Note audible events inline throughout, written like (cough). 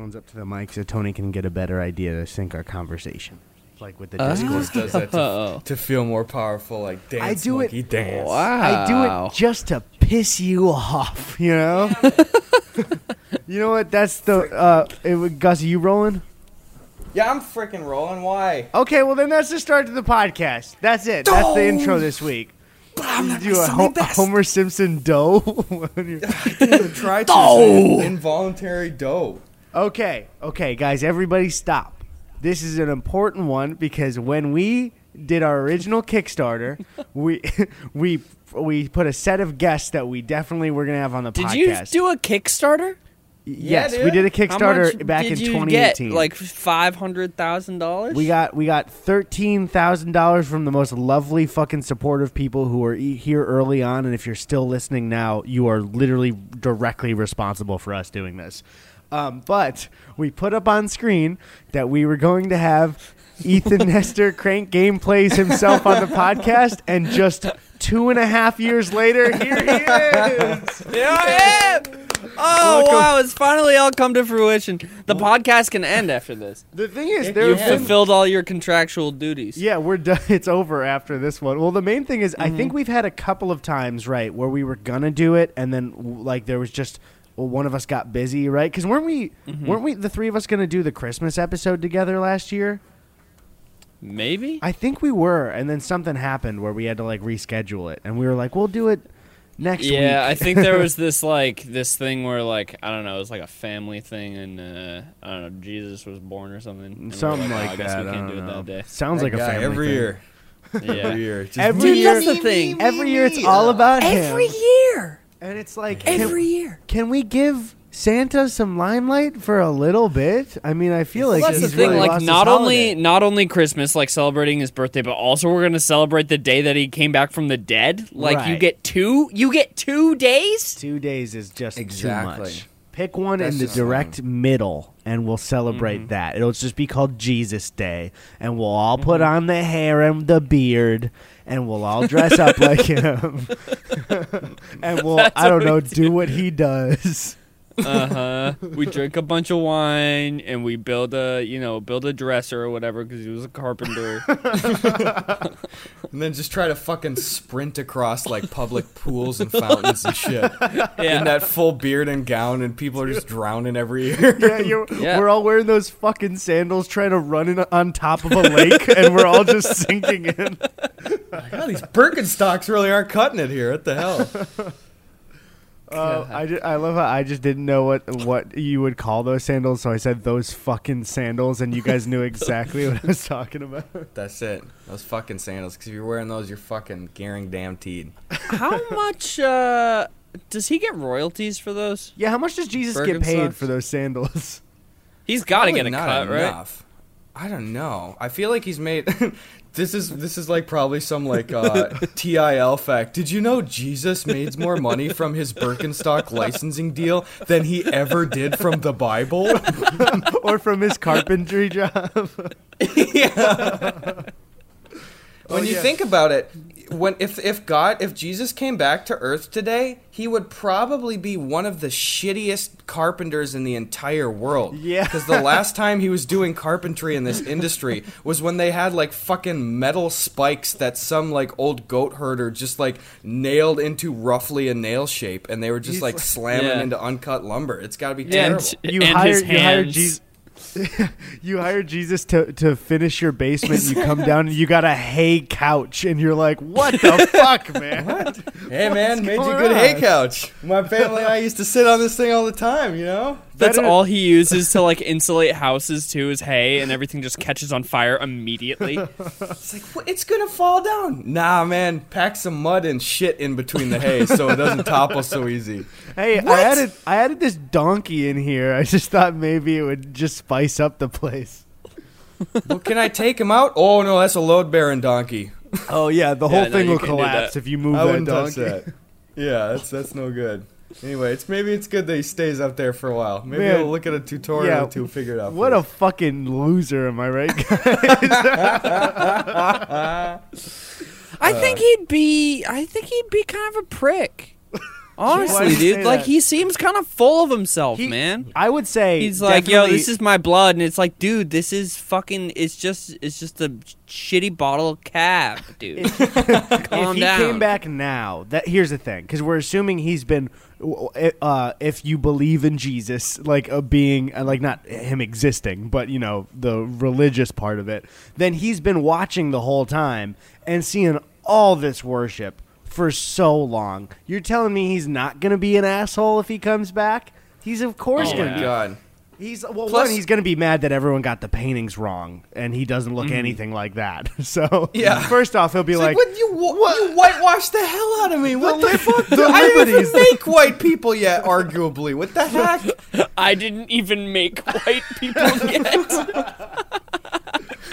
Put headphones up to the mic so Tony can get a better idea to sync our conversation. Like with the Uh, Discord. Just does that to, (laughs) to feel more powerful, like dance. I do it- dance. Wow. I do it just to piss you off, (laughs) you know? (laughs) you know what? That's the uh it, Gus, are you rolling? Yeah, I'm freaking rolling. Why? Okay, well then that's the start to the podcast. That's it. That's the intro this week. I'm You do a Ho- Homer Simpson dough. when you- Try to say involuntary dough. Okay, okay, guys, everybody stop. This is an important one because when we did our original Kickstarter, (laughs) we (laughs) we we put a set of guests that we definitely were gonna have on the podcast. Did podcast. you do a Kickstarter? yes, dude. we did a How Kickstarter much back did in you 2018. Get? Like five hundred thousand dollars. We got we got thirteen thousand dollars from the most lovely fucking supportive people who were e- here early on, and if you're still listening now, you are literally directly responsible for us doing this. Um, but we put up on screen that we were going to have Ethan (laughs) Nestor CrankGameplays himself on the podcast, and just two and a half years later, here he is. (laughs) Here I am. Oh Welcome. wow! It's finally all come to fruition. The podcast can end after this. The thing is, there You have been fulfilled all your contractual duties. Yeah, we're done. (laughs) It's over after this one. Well, the main thing is, I Mm-hmm. think we've had a couple of times, right, where we were gonna do it, and then like there was just well, one of us got busy, right? Because weren't we Mm-hmm. weren't we the three of us gonna do the Christmas episode together last year? Maybe. I think we were, and then something happened where we had to like reschedule it, and we were like, we'll do it next year. yeah, I think there was (laughs) this like this thing where like I don't know, it was like a family thing, and uh, I don't know, Jesus was born or something. and we were Something "Oh, like I guess that. We I can't don't do it that day. Sounds That like a family every thing. year. (laughs) Yeah. Every year. Just Every Dude, year, that's the thing. every year it's all about Every him, year. and it's like can- Every year. Can we give Santa some limelight for a little bit? I mean, I feel like that's he's the thing. really like, not only holiday. not only Christmas, like celebrating his birthday, but also we're gonna celebrate the day that he came back from the dead. Like, you get two. You get two days. two days is just Exactly. too much. Pick one That's in the just direct middle, and we'll celebrate Mhm. that. It'll just be called Jesus Day, and we'll all put Mm-hmm. on the hair and the beard, and we'll all dress up like (laughs) him, (laughs) and we'll That's I don't know we do what he does. Uh huh. we drink a bunch of wine and we build a you know build a dresser or whatever because he was a carpenter. (laughs) And then just try to fucking sprint across like public pools and fountains and shit. (laughs) yeah. In that full beard and gown, and people are just drowning every year. (laughs) Yeah, you're, Yeah. we're all wearing those fucking sandals, trying to run in on top of a lake, and we're all just sinking in. God, these Birkenstocks really aren't cutting it here. What the hell? Uh, I, ju- I love how I just didn't know what what you would call those sandals, so I said those fucking sandals, and you guys knew exactly what I was talking about. (laughs) That's it. Those fucking sandals. Because if you're wearing those, you're fucking gearing damn teed. (laughs) How much uh, does he get royalties for those? Yeah, how much does Jesus get paid Birkenstocks? for those sandals? He's got to get a not cut, right? enough. I don't know. I feel like he's made. (laughs) this is this is like probably some like uh, (laughs) TIL fact. Did you know Jesus made more money from his Birkenstock licensing deal than he ever did from the Bible? (laughs) or from his carpentry job? (laughs) when Oh, you yeah. think about it, when if if God if Jesus came back to Earth today, he would probably be one of the shittiest carpenters in the entire world. Yeah. because the last time he was doing carpentry in this industry was when they had like fucking metal spikes that some like old goat herder just like nailed into roughly a nail shape, and they were just He's like like- slamming Yeah. into uncut lumber. It's got to be Yeah, terrible. and, You and hire his you hire. Jesus. (laughs) you hire Jesus to, to finish your basement. You come down and you got a hay couch, and you're like, "What the (laughs) fuck, man?" (laughs) Hey man, made you a good hay couch. My family and I used to sit on this thing all the time, you know? That's Better- all he uses to like insulate houses too is hay, and everything just catches on fire immediately. (laughs) It's like "What? it's gonna fall down. Nah, man, pack some mud and shit in between the hay so it doesn't topple so easy. Hey, What? I added I added this donkey in here. I just thought maybe it would just spice up the place. Well, can I take him out? Oh no, that's a load bearing donkey. Oh yeah, the (laughs) whole no, thing you will collapse if you move I that wouldn't touch donkey. that. Yeah, that's that's no good. Anyway, it's maybe it's good that he stays up there for a while. Maybe Man. I'll look at a tutorial Yeah, or two, figure it out. What a fucking loser, am I right? (laughs) I think he'd be. I think he'd be kind of a prick. Honestly, Why do you dude, like that? he seems kind of full of himself, He- man. I would say He's like, yo, this is my blood, and it's like, dude, this is fucking. It's just, it's just a shitty bottle of cab, dude. Calm if he (laughs) down. came back now, that here's the thing, because we're assuming he's been, uh, if you believe in Jesus, like a being, uh, like not him existing, but you know the religious part of it, then he's been watching the whole time and seeing all this worship for so long. You're telling me he's not gonna be an asshole if he comes back? He's of course Oh gonna my be. god. He's well, Plus- one. He's going to be mad that everyone got the paintings wrong, and he doesn't look mm-hmm. anything like that. (laughs) So, Yeah. First off, he'll be It's like, like, what you what? you whitewashed the hell out of me. What the, fuck? (laughs) the I didn't even make white people yet. Arguably, what the (laughs) heck? I didn't even make white people yet.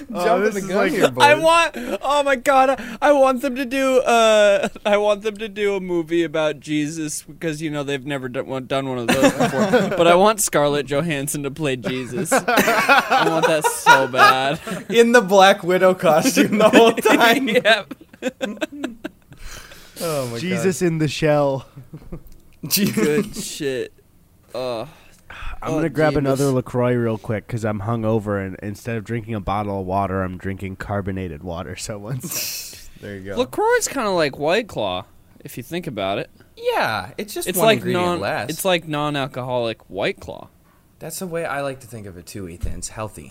(laughs) Oh, Jumping is the gun like- here, boys. I want. Oh my god! I want them to do. Uh, (laughs) I want them to do a movie about Jesus because you know they've never done one, done one of those before. (laughs) but I want Scarlett Johansson to play Jesus. I want that so bad. in the Black Widow costume the whole time. yep. Oh my god Jesus in the shell. Jesus. Good shit. Uh, I'm Oh, gonna grab Jesus. another Lacroix real quick because I'm hungover, and instead of drinking a bottle of water, I'm drinking carbonated water. (laughs) So once, There you go. Lacroix's kind of like White Claw, if you think about it. yeah, it's just It's one like ingredient non. less. It's like non-alcoholic White Claw. That's the way I like to think of it too, Ethan. It's healthy.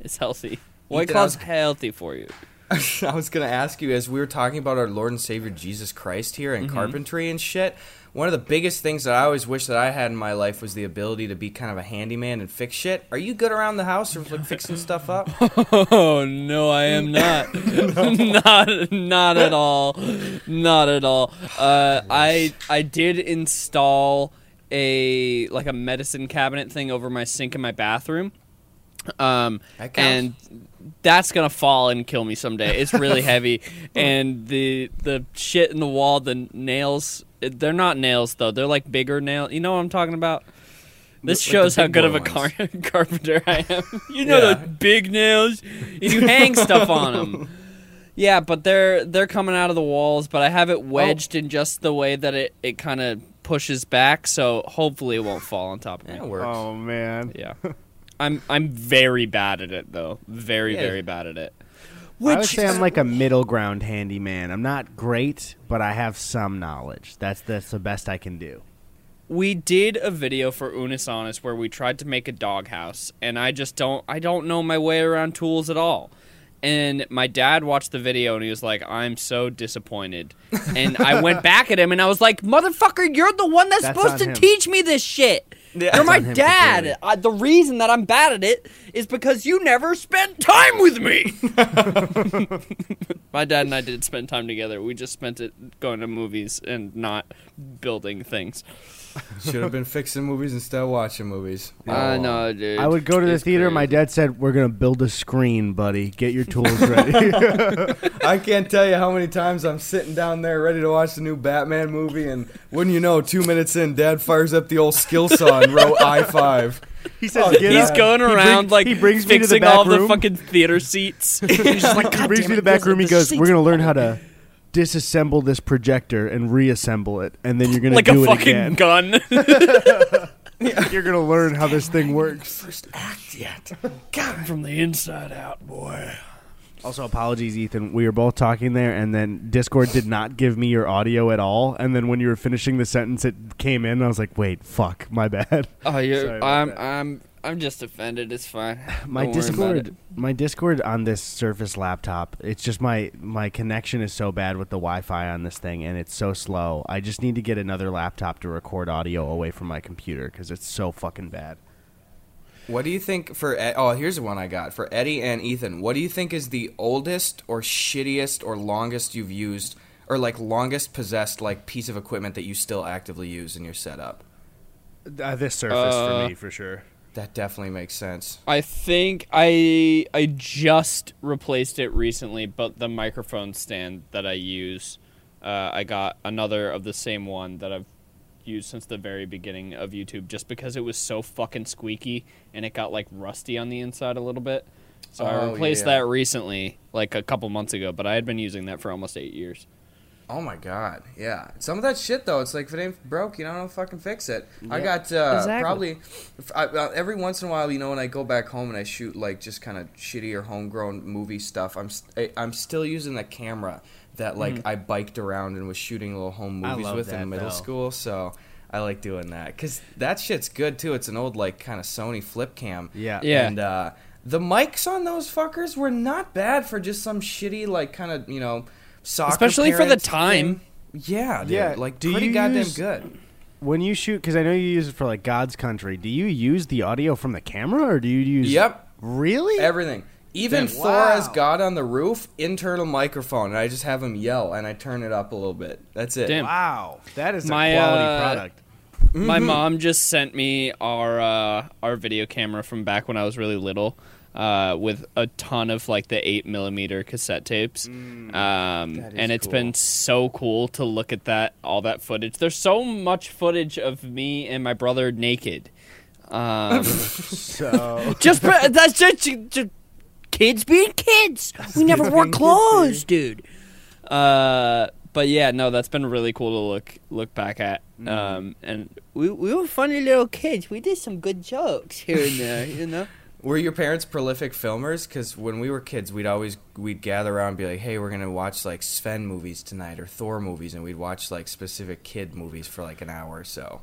It's healthy. White Ethan, Claw's was- healthy for you. (laughs) I was gonna ask you as we were talking about our Lord and Savior Jesus Christ here and carpentry and shit. One of the biggest things that I always wish that I had in my life was the ability to be kind of a handyman and fix shit. Are you good around the house or like fixing stuff up? (laughs) Oh no, I am (laughs) not. not not at all. Not at all. (sighs) Uh, I I did install a like a medicine cabinet thing over my sink in my bathroom. Um, That and that's gonna fall and kill me someday. It's really (laughs) heavy, and the the shit in the wall, the nails. They're not nails though. They're like bigger nails. You know what I'm talking about? This Like the shows how good of a car- (laughs) carpenter I am. (laughs) You know Yeah. those big nails, you hang stuff on them. Yeah, but they're they're coming out of the walls, but I have it oh. wedged in just the way that it, it kind of pushes back, so hopefully it won't fall on top of me. That works. oh man, Yeah. I'm I'm very bad at it though. Very Yeah. very bad at it. I would say I'm like a middle ground handyman. I'm not great, but I have some knowledge. That's that's the best I can do. we did a video for Unus Annus where we tried to make a doghouse, and I just don't I don't know my way around tools at all. And my dad watched the video and he was like, "I'm so disappointed." And I went (laughs) back at him and I was like, "Motherfucker, you're the one that's, That's supposed on to him. teach me this shit. Yeah. You're my dad. I, the reason that I'm bad at it is because you never spent time with me." (laughs) my dad and I did spend time together. We just spent it going to movies and not building things. Should have been fixing movies instead of watching movies. I know, dude. I would go to the It's theater. My crazy. dad said, "We're gonna build a screen, buddy. Get your tools ready." (laughs) I can't tell you how many times I'm sitting down there ready to watch the new Batman movie, and wouldn't you know, two minutes in, Dad fires up the old skill saw and row I five. he says, Oh, "Get He's up." going He bring- around like he brings me to the fixing back all the room. fucking theater seats. (laughs) He's just like, he brings damn me to the back those- room. He the goes, seats "We're gonna learn how to disassemble this projector and reassemble it, and then you're gonna like do a it fucking again. gun." (laughs) You're gonna learn how this thing works." First act yet. From the inside out, boy. Also, apologies, Ethan. We were both talking there, and then Discord did not give me your audio at all. And then when you were finishing the sentence, it came in. And I was like, "Wait, fuck, my bad." Oh, (laughs) Sorry you're. about I'm. that. I'm. I'm just offended. It's fine. (laughs) My Don't worry about Discord, it. my Discord on this Surface laptop, it's just my my connection is so bad with the Wi-Fi on this thing, and it's so slow. I just need to get another laptop to record audio away from my computer because it's so fucking bad. What do you think for? Ed- Oh, here's the one I got for Eddy and Ethan. What do you think is the oldest or shittiest or longest you've used, or like longest possessed like piece of equipment that you still actively use in your setup? Uh, this Surface Uh, for me, for sure. That definitely makes sense. I think I I just replaced it recently, but the microphone stand that I use, uh, I got another of the same one that I've used since the very beginning of YouTube, just because it was so fucking squeaky and it got like rusty on the inside a little bit. So I Oh, replaced yeah. that recently, like a couple months ago, but I had been using that for almost eight years. Oh my god, yeah. Some of that shit though, it's like if it ain't broke, you know, don't fucking fix it. I got uh, Exactly. probably I, uh, every once in a while, you know, when I go back home and I shoot like just kind of shitty or homegrown movie stuff, I'm st- I, I'm still using the camera that like I biked around and was shooting little home movies with that, in middle though. school. So I like doing that because that shit's good too. It's an old like kind of Sony flip cam. Yeah. Yeah. And uh, the mics on those fuckers were not bad for just some shitty like kind of you know soccer. Especially for the time. thing. Yeah, dude. Yeah, Like do pretty you goddamn use- good. When you shoot, because I know you use it for like God's Country. Do you use the audio from the camera, or do you use? Yep. Really? Everything. Even Then- Thor wow. as God on the roof, internal microphone, and I just have him yell and I turn it up a little bit. That's it. Damn. wow, that is My, a quality uh, product. My mom just sent me our uh, our video camera from back when I was really little, uh, with a ton of like the eight millimeter cassette tapes, um, and it's cool. been so cool to look at that all that footage. There's so much footage of me and my brother naked. Um, (laughs) So just that's just, just kids being kids. We never wore clothes, dude. Uh, but yeah, no, that's been really cool to look look back at. Mm. Um, and we we were funny little kids. We did some good jokes here and there, you know. Were your parents prolific filmers? Because when we were kids, we'd always we'd gather around and be like, "Hey, we're gonna watch like Sven movies tonight or Thor movies," and we'd watch like specific kid movies for like an hour or so.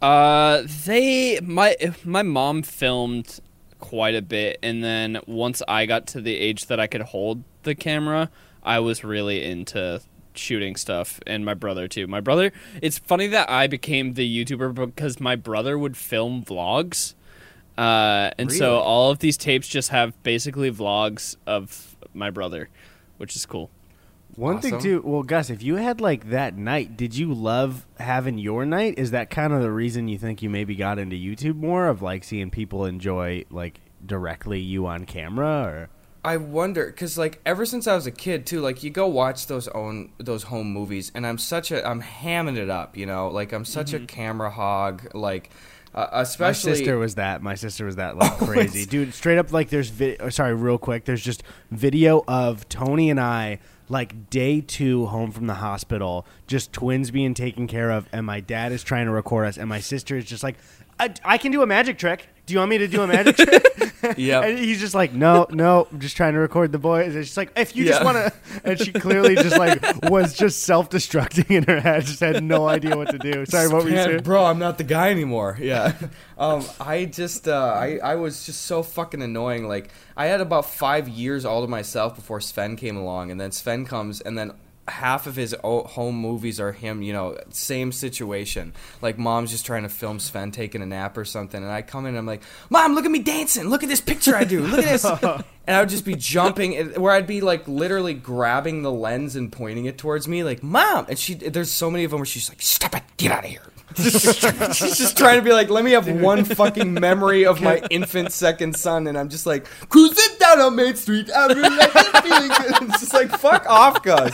Uh, they my my mom filmed quite a bit, and then once I got to the age that I could hold the camera, I was really into shooting stuff, and my brother too. My brother, it's funny that I became the YouTuber because my brother would film vlogs. Uh, and so all of these tapes just have basically vlogs of my brother, which is cool. one thing too. Well, Gus, if you had like that night, did you love having your night? Is that kind of the reason you think you maybe got into YouTube more of like seeing people enjoy like directly you on camera or? I wonder because like ever since I was a kid too, like you go watch those own those home movies, and I'm such a I'm hamming it up, you know, like I'm such a camera hog, like uh, especially My sister was that. My sister was that like (laughs) crazy, dude. Straight up, like there's vi- oh, sorry, real quick. There's just video of Tony and I like day two home from the hospital, just twins being taken care of, and my dad is trying to record us, and my sister is just like, I, I can do a magic trick. Do you want me to do a magic (laughs) trick? yeah. And he's just like, no, no, I'm just trying to record the boys. And she's like, if you just want to, and she clearly just like (laughs) was just self-destructing in her head, just had no idea what to do. Sorry, what were you saying? bro, I'm not the guy anymore. (laughs) Yeah. um, I just, uh, I, I was just so fucking annoying. Like, I had about five years all to myself before Sven came along, and then Sven comes, and then half of his home movies are him. You know, same situation. Like, mom's just trying to film Sven taking a nap or something, and I come in, and I'm like, Mom, look at me dancing. Look at this picture I do. Look at this. (laughs) and I would just be jumping, where I'd be like literally grabbing the lens and pointing it towards me, like, Mom. And she, there's so many of them where she's like, Stop it, get out of here. (laughs) She's just trying to be like, let me have one fucking memory of my infant second son, and I'm just like, cruising down on Main Street, I'm feeling good. It's just like, fuck off, Gus.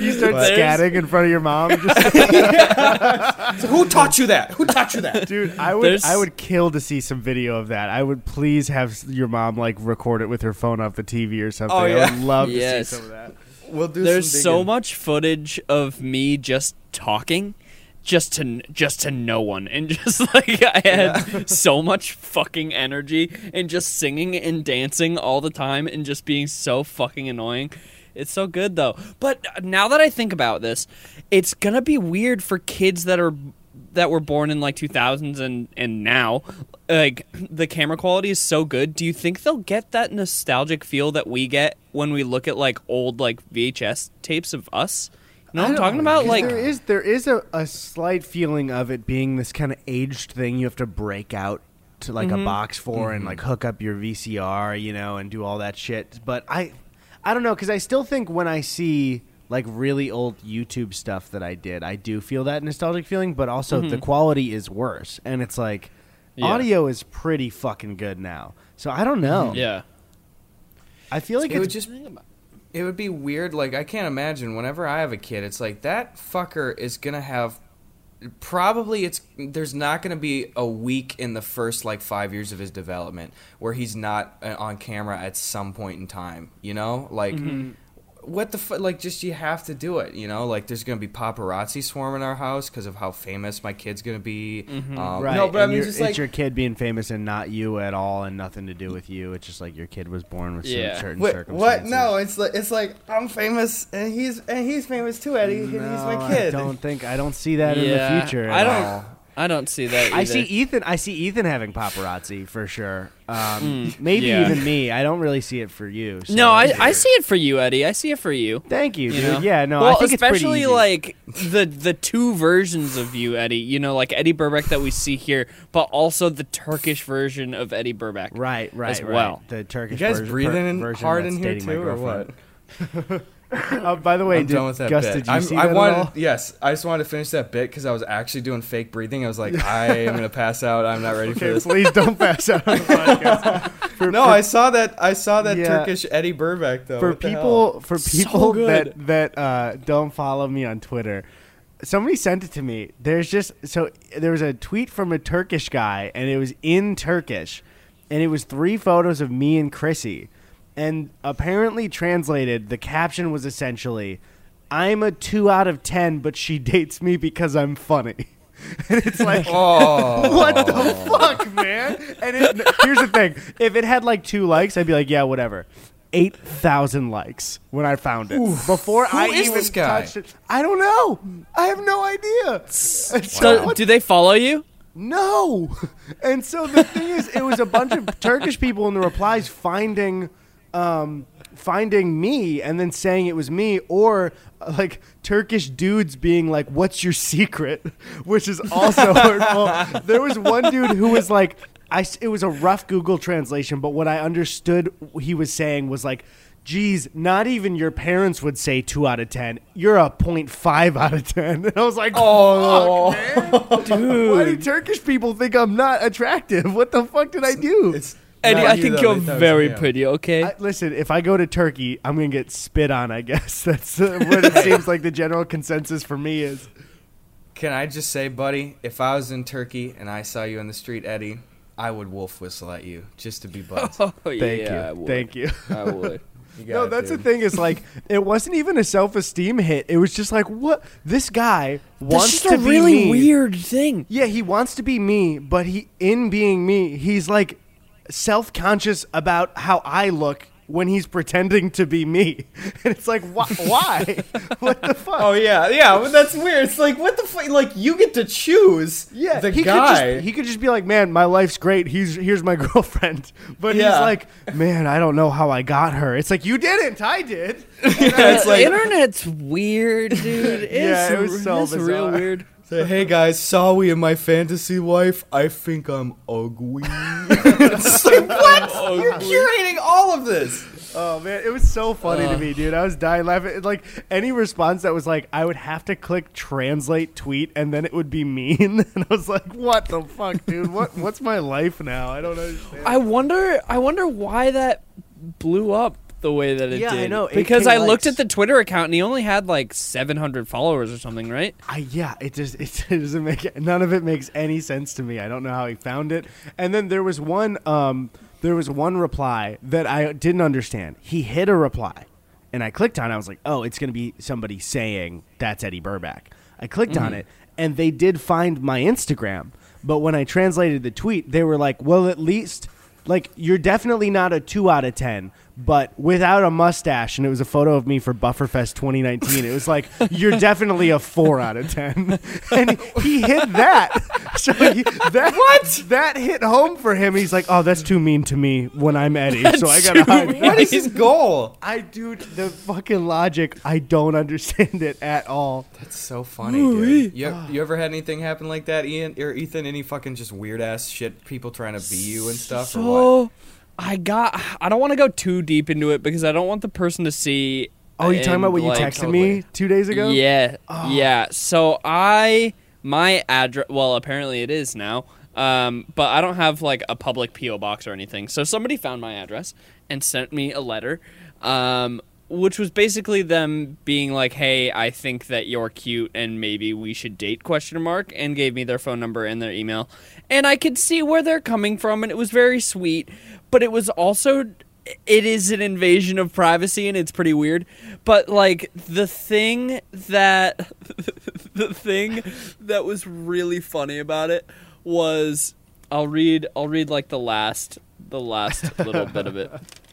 You start There's- scatting in front of your mom. (laughs) Just, So who taught you that? Who taught you that? dude, I would There's- I would kill to see some video of that. I would please have your mom like record it with her phone off the TV or something. Oh, I yeah. would love Yes. to see some of that. We'll do There's so much footage of me just talking just to just to no one and (laughs) just like I had (laughs) so much fucking energy and just singing and dancing all the time and just being so fucking annoying. It's so good though. But uh, now that I think about this, it's going to be weird for kids that are that were born in like 2000s and and now like the camera quality is so good do you think they'll get that nostalgic feel that we get when we look at like old like vhs tapes of us you know what i'm talking about like there is there is a, a slight feeling of it being this kind of aged thing you have to break out to like Mm-hmm. a box for and like hook up your VCR, you know, and do all that shit. But I I don't know cuz I still think when I see like really old YouTube stuff that I did, I do feel that nostalgic feeling, but also the quality is worse and it's like Mm-hmm. Yeah. audio is pretty fucking good now. So I don't know. yeah I feel like It would just it would be weird. Like I can't imagine. Whenever I have a kid, it's like that fucker is gonna have. Probably it's there's not gonna be a week in the first like five years of his development where he's not uh, on camera at some point in time. You know, like what the fu- like just you have to do it you know like there's gonna be paparazzi swarming our house because of how famous my kid's gonna be Mm-hmm. um, Right. no but i mean you're- just it's like your kid being famous and not you at all, and nothing to do with you. It's just like your kid was born with Yeah. certain what, circumstances. what no it's like it's like i'm famous and he's and he's famous too eddie and he's my kid I don't think I don't see that in the future. I don't- all. I don't see that. I see. Ethan. I see Ethan having paparazzi for sure. Um, Mm, maybe yeah. even me. I don't really see it for you. so No, I, I see it for you, Eddy. I see it for you. Thank you, You dude. know? Yeah, no, well, I think especially pretty like the the two versions of you, Eddy. You know, like Eddy Burback that we see here, but also the Turkish version of Eddy Burback. right, right, as right. well. The Turkish you guys version, breathing in version hard that's in here dating my too or girlfriend. what (laughs) (laughs) Uh, by the way, I'm did, done with that Gus, bit. did you I'm- see I that at wanted, all? yes, I just wanted to finish that bit because I was actually doing fake breathing. I was like, I am gonna pass out. I'm not ready (laughs) for this. please don't pass out on the podcast. (laughs) For, No, for, I saw that. I saw that Yeah. Turkish Eddy Burback though. for What people for people good. that that uh, don't follow me on Twitter. Somebody sent it to me. There's just so there was a tweet from a Turkish guy, and it was in Turkish, and it was three photos of me and Chrissy, and apparently translated, the caption was essentially, "I'm a two out of ten, but she (laughs) dates me because I'm funny." (laughs) And it's like, (laughs) Oh, what the fuck, man? And it, here's the thing: if it had like two likes, I'd be like, yeah, whatever. Eight thousand likes when I found it. Before Who I is even this guy? touched it, I don't know. I have no idea. So So, what- do they follow you? no. And so the thing is, it was a bunch of Turkish people in the replies finding, um, finding me and then saying it was me, or uh, like Turkish dudes being like, "What's your secret?" (laughs) Which is also (laughs) hurtful. There was one dude who was like, "I." It was a rough Google translation, but what I understood he was saying was like. Geez, not even your parents would say two out of ten. You're a 0.5 out of ten. (laughs) And I was like, Oh. fuck, man. Dude. Why do Turkish people think I'm not attractive? What the fuck did I do? It's Eddy, I you, think though. you're They was very him. pretty. Okay. I, listen, if I go to Turkey, I'm gonna get spit on. I (laughs) guess that's uh, what it seems like the general consensus for me is. Can I just say, buddy, if I was in Turkey and I saw you in the street, Eddy, I would wolf whistle at you just to be buds. (laughs) oh Thank yeah, I you, would. thank you. I would. (laughs) You No, it, that's the thing. Is like it wasn't even a self-esteem hit. It was just like, what? This guy That's wants just to a be really me. weird thing. Yeah, he wants to be me, but he in being me, he's like self-conscious about how I look when he's pretending to be me. (laughs) And it's like, why? why? (laughs) what the fuck? Oh yeah, yeah, but that's weird. It's like what the fuck? Like you get to choose. Yeah, the he guy. Could just, he could just be like, "Man, my life's great. He's here's my (laughs) girlfriend." But he's like, "Man, I don't know how I got her." It's like you didn't. I did. yeah, it's the like internet's weird, dude. It's, Yeah, it was so it's real weird. Say, hey guys, Sawi and my fantasy wife. I think I'm ugly. it's (laughs) like what? You're curating all of this. Oh man, it was so funny to me, dude. I was dying laughing. Like any response that was like, I would have to click translate tweet, and then it would be mean. (laughs) And I was like, "What the fuck, dude? What what's my life now? I don't understand." I wonder. I wonder why that blew up the way that it Yeah, did. know, 8K Because I looked at the Twitter account and he only had like 700 followers or something, right? I yeah, it just it (laughs) doesn't make none of it makes any sense to me. I don't know how he found it. And then there was one um there was one reply that I didn't understand. He hit a reply and I clicked on it. I was like, "Oh, it's going to be somebody saying that's Eddy Burback." I clicked on it and they did find my Instagram. But when I translated the tweet, they were like, "Well, at least like you're definitely not a 2 out of 10." But without a mustache, and it was a photo of me for Bufferfest 2019. It was like you're definitely a four out of ten, (laughs) and he hit that. So he, that what that hit home for him. He's like, "Oh, that's too mean to me when I'm Eddy, so I gotta hide." mean. What is his goal? I dude, the fucking logic. I don't understand it at all. That's so funny, dude. You, you ever had anything happen like that, Ian or Ethan? Any fucking just weird ass shit? People trying to be you and stuff, or what? I got. I don't want to go too deep into it because I don't want the person to see. Oh, you talking about what you like, texted me two days ago? Yeah, Oh. yeah. So I my address. Well, apparently it is now. Um, but I don't have like a public PO box or anything. So somebody found my address and sent me a letter, um, which was basically them being like, "Hey, I think that you're cute and maybe we should date?" Question mark, and gave me their phone number and their email, and I could see where they're coming from, and it was very sweet. But it was also it is an invasion of privacy and it's pretty weird. But like the thing that (laughs) the thing that was really funny about it was I'll read I'll read like the last the last little bit of it.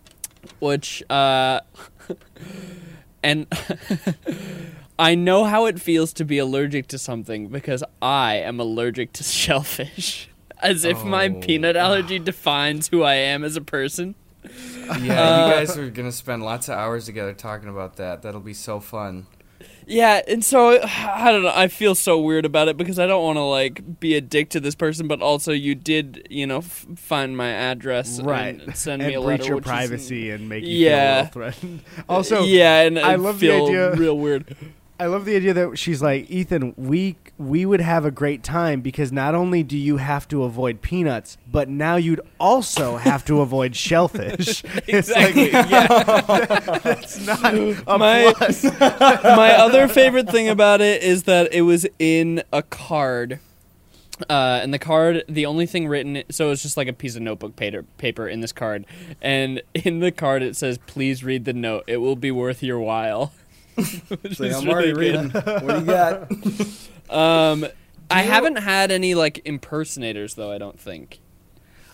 (laughs) Which uh and (laughs) I know how it feels to be allergic to something because I am allergic to shellfish. As if my Oh. peanut allergy defines who I am as a person. Yeah, Uh, you guys are gonna spend lots of hours together talking about that. That'll be so fun. Yeah, and so I don't know. I feel so weird about it because I don't want to like be a dick to this person, but also you did, you know, f- find my address, right. And send (laughs) and me a breach letter, your which is- privacy and make you Yeah. feel a threatened. (laughs) Also, yeah, and I I, love the feel idea- real weird. I love the idea that she's like, Ethan, we we would have a great time because not only do you have to avoid peanuts, but now you'd also have to avoid (laughs) shellfish. (laughs) Exactly. like yeah. (laughs) it's not a My- plus. my other favorite thing about it is that it was in a card. Uh, and the card, the only thing written, so it's just like a piece of notebook paper, paper in this card, and in the card it says, "Please read the note. It will be worth your while." Which (laughs) Say, I'm already good. reading. What do you got? (laughs) Um, I you- haven't had any like impersonators though. I don't think.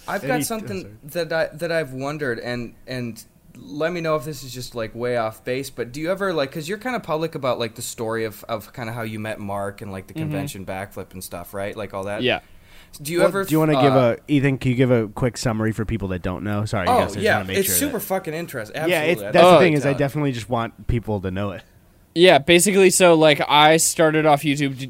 I've Any- got something that I that I've wondered, and and let me know if this is just like way off base. But do you ever like because you're kind of public about like the story of of kind of how you met Mark and like the convention backflip and stuff, right? Like all that. Yeah. Do you Well, ever? do you want to give uh, a Ethan? Can you give a quick summary for people that don't know? Sorry, Oh Gus, I just yeah, wanna make it's sure super that- fucking interesting. Absolutely. yeah, it's, that's love the to thing is I definitely just want people to know it. Yeah, basically, so like I started off YouTube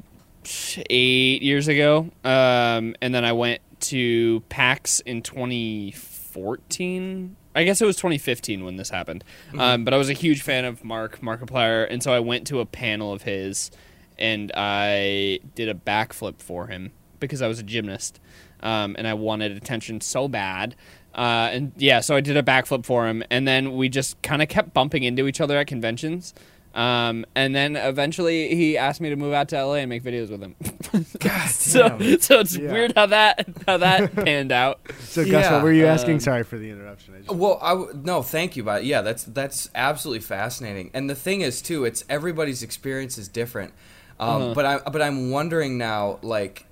eight years ago, um, and then I went to PAX in 2014. I guess it was 2015 when this happened. Um, but I was a huge fan of Mark Markiplier, and so I went to a panel of his, and I did a backflip for him because I was a gymnast, um, and I wanted attention so bad. Uh, and yeah, so I did a backflip for him, and then we just kind of kept bumping into each other at conventions. Um, and then eventually he asked me to move out to LA and make videos with him. (laughs) God (laughs) so, damn. so it's Yeah. weird how that how that (laughs) panned out. So, Gus, Yeah, what were you asking? um, Sorry for the interruption. I just, Well, I w- no, thank you, but yeah, that's that's absolutely fascinating. And the thing is, too, it's everybody's experience is different. Um, Uh-huh. But I but I'm wondering now, like,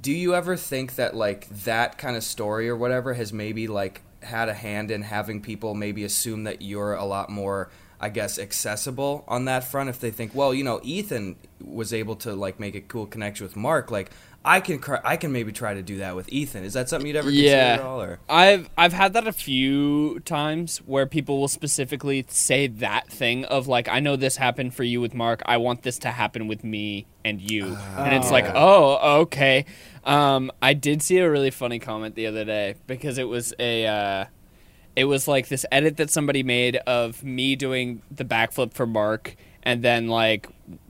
do you ever think that like that kind of story or whatever has maybe like had a hand in having people maybe assume that you're a lot more I guess accessible on that front if they think, well, you know, Ethan was able to like make a cool connection with Mark, like I can cr- I can maybe try to do that with Ethan. Is that something you'd ever Yeah. consider at all? Or? I've I've had that a few times where people will specifically say that thing of like I know this happened for you with Mark. I want this to happen with me and you. and it's like, "Oh, okay." Um, I did see a really funny comment the other day because it was a uh, it was like this edit that somebody made of me doing the backflip for Mark and then like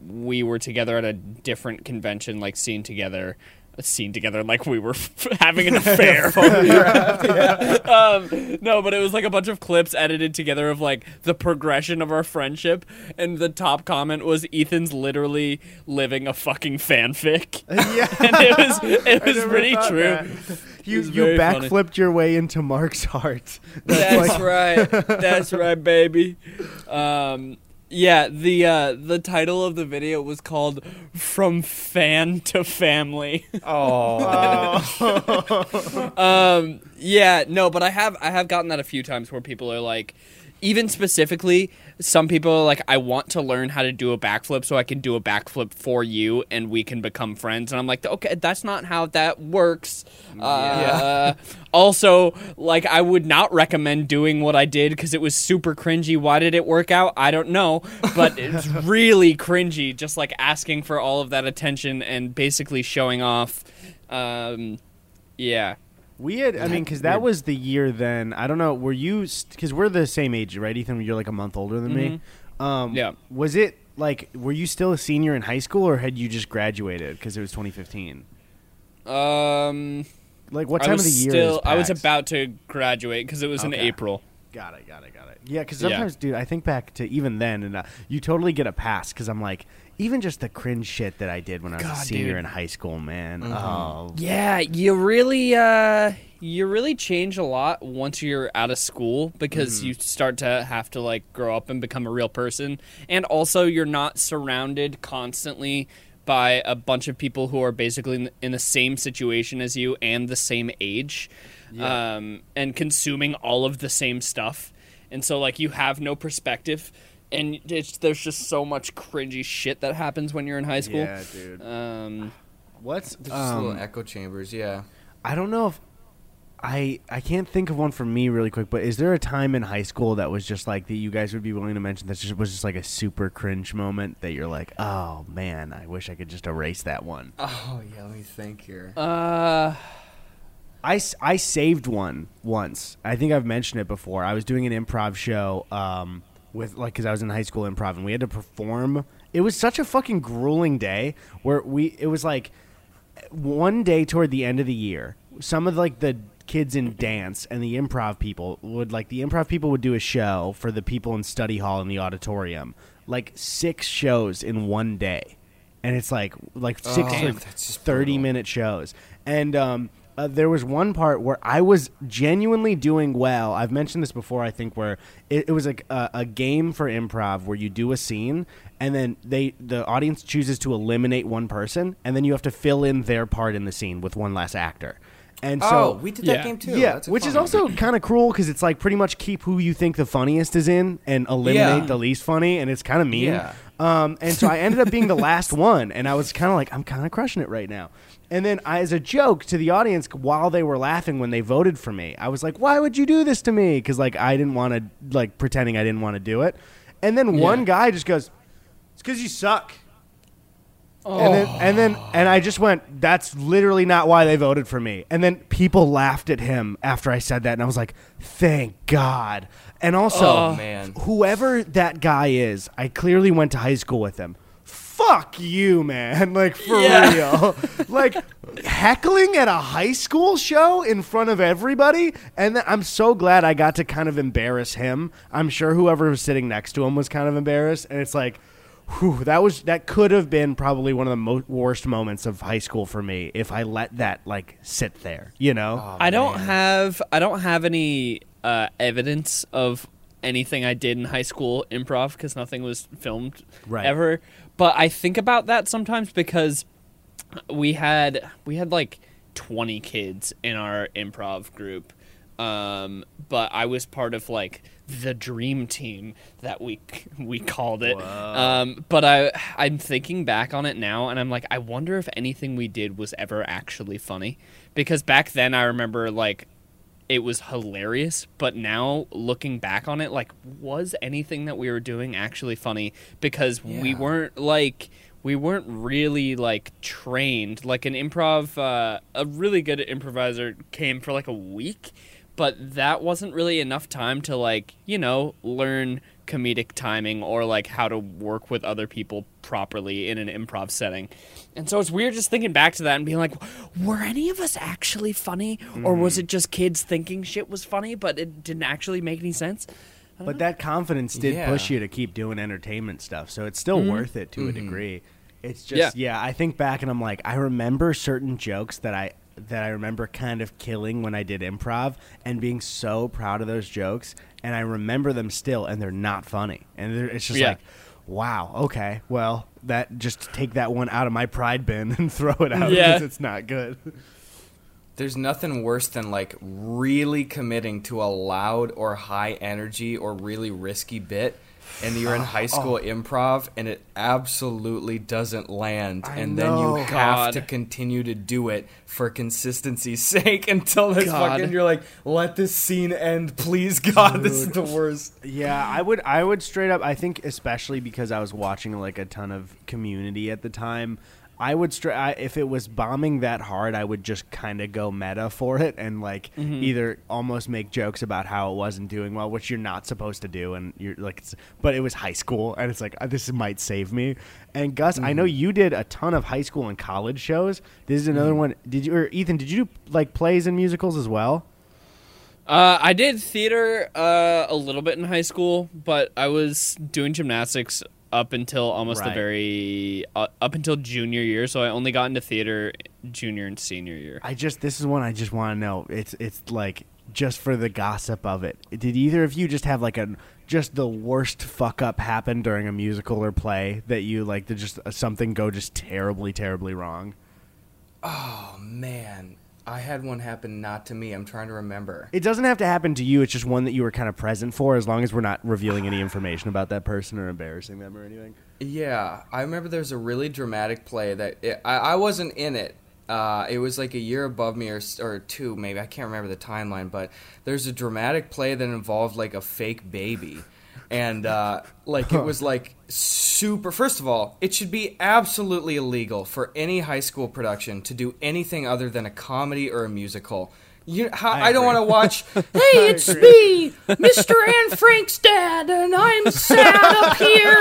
we were together at a different convention like seen together seen together like we were (laughs) having an (laughs) affair. (laughs) Um, no but it was like a bunch of clips edited together of like the progression of our friendship and the top comment was ethan's literally living a fucking fanfic. Yeah, and it was it was pretty true. that. You you very funny. backflipped your way into Mark's heart. (laughs) That's like- right. (laughs) That's right, baby. Um, yeah, the uh, the title of the video was called "From Fan to Family." (laughs) Oh. um, yeah, no, but I have I have gotten that a few times where people are like, even specifically, some people are like, I want to learn how to do a backflip so I can do a backflip for you and we can become friends. And I'm like, okay, that's not how that works. Uh, also, like, I would not recommend doing what I did because it was super cringy. Why did it work out? I don't know, but (laughs) it's really cringy. Just like asking for all of that attention and basically showing off. Um, yeah. We had, I mean, because that was the year then. I don't know. Were you, because we're the same age, right, Ethan? You're like a month older than me. Um, Yeah. Was it like, were you still a senior in high school or had you just graduated because it was 2015? Um, Like, what I time was of the year still, is I was PAX? about to graduate because it was in Okay. April. Got it, got it, got it. Yeah, because Yeah. sometimes, dude, I think back to even then, and uh, you totally get a pass because I'm like, even just the cringe shit that I did when I was a senior dude. in high school, man. Mm-hmm. Oh, Yeah, you really uh you really change a lot once you're out of school because you start to have to like grow up and become a real person and also you're not surrounded constantly by a bunch of people who are basically in, in the same situation as you and the same age um and consuming all of the same stuff. And so like you have no perspective and it's, there's just so much cringy shit that happens when you're in high school. yeah, dude. Um What's There's just little um, echo chambers. Yeah. I don't know if I I can't think of one for me really quick, but is there a time in high school that was just like that you guys would be willing to mention that just was just like a super cringe moment that you're like, oh man, I wish I could just erase that one. Oh yeah. Let me think here. uh I, I saved one once. I think I've mentioned it before. I was doing an improv show um, with like because I was in high school improv and we had to perform. It was such a fucking grueling day where we it was like one day toward the end of the year. Some of like the kids in dance and the improv people would like the improv people would do a show for the people in study hall in the auditorium, like six shows in one day, and it's like like six Oh, like thirty brutal. minute shows, and um, uh, there was one part where I was genuinely doing well. I've mentioned this before, I think, where it, it was like a, a game for improv where you do a scene and then they the audience chooses to eliminate one person, and then you have to fill in their part in the scene with one less actor. And so oh, we did that yeah. game too. yeah, which is also kind of cruel because it's like pretty much keep who you think the funniest is in and eliminate Yeah. the least funny, and it's kind of mean. Yeah. Um, and so I ended up being the last (laughs) one, and I was kind of like, I'm kind of crushing it right now. And then, I, as a joke to the audience, while they were laughing when they voted for me, I was like, "Why would you do this to me?" Because like I didn't want to, like pretending I didn't want to do it. And then one guy just goes, "It's because you suck." And then, oh. and then, and I just went, that's literally not why they voted for me. And then people laughed at him after I said that. And I was like, thank God. And also, Oh, man. whoever that guy is, I clearly went to high school with him. Fuck you, man. (laughs) Like, for Yeah. real. (laughs) like, heckling at a high school show in front of everybody. And then I'm so glad I got to kind of embarrass him. I'm sure whoever was sitting next to him was kind of embarrassed. And it's like, Whew, that was that could have been probably one of the mo- worst moments of high school for me if I let that like sit there, you know. Oh, I don't man. have I don't have any uh, evidence of anything I did in high school improv because nothing was filmed Right. ever. But I think about that sometimes because we had we had like 20 kids in our improv group. Um, but I was part of like the dream team that we we called it. Um, but I I'm thinking back on it now and I'm like I wonder if anything we did was ever actually funny because back then I remember like it was hilarious, but now looking back on it, like, was anything that we were doing actually funny? Because we weren't like we weren't really like trained. Like an improv, uh, a really good improviser came for like a week, but that wasn't really enough time to like you know learn comedic timing or like how to work with other people properly in an improv setting. And so it's weird just thinking back to that and being like, were any of us actually funny? Or was mm. it just kids thinking shit was funny, but it didn't actually make any sense? But that confidence did Yeah. push you to keep doing entertainment stuff, so it's still mm-hmm. worth it to a mm-hmm. degree. It's just Yeah. yeah. I think back and I'm like, I remember certain jokes that I that I remember kind of killing when I did improv and being so proud of those jokes, and I remember them still, and they're not funny, and they're, it's just Yeah. like. Wow. Okay. Well, that just take that one out of my pride bin (laughs) and throw it out Yeah. because it's not good. There's nothing worse than like really committing to a loud or high energy or really risky bit and you're in (sighs) high oh. school improv and it absolutely doesn't land I and then you know. have God. to continue to do it for consistency's (laughs) sake until this God. fucking you're like let this scene end please god this is the worst Yeah, I would I would straight up I think especially because I was watching like a ton of community at the time, I would straight I, if it was bombing that hard, I would just kind of go meta for it and like either almost make jokes about how it wasn't doing well, which you're not supposed to do and you're like it's, but it was high school and it's like uh, this might save me. And Gus, I know you did a ton of high school and college shows. This is another one. Did you or Ethan, did you do like plays and musicals as well? Uh, I did theater uh, a little bit in high school, but I was doing gymnastics up until almost the very uh, up until junior year. So I only got into theater junior and senior year. I just this is one I just want to know. It's it's like just for the gossip of it. Did either of you just have like a just the worst fuck up happen during a musical or play that you like to just uh, something go just terribly terribly wrong? Oh man, I had one happen not to me. I'm trying to remember. It doesn't have to happen to you. It's just one that you were kind of present for, as long as we're not revealing any information about that person or embarrassing them or anything. Yeah, I remember there's a really dramatic play that it, I, I wasn't in it. Uh, it was like a year above me or, or two, maybe. I can't remember the timeline, but there's a dramatic play that involved like a fake baby. And uh, like it was like super. First of all, it should be absolutely illegal for any high school production to do anything other than a comedy or a musical. You, how, I, don't want to watch. (laughs) Hey, it's me, Mr. Anne Frank's dad, and I'm sad up here.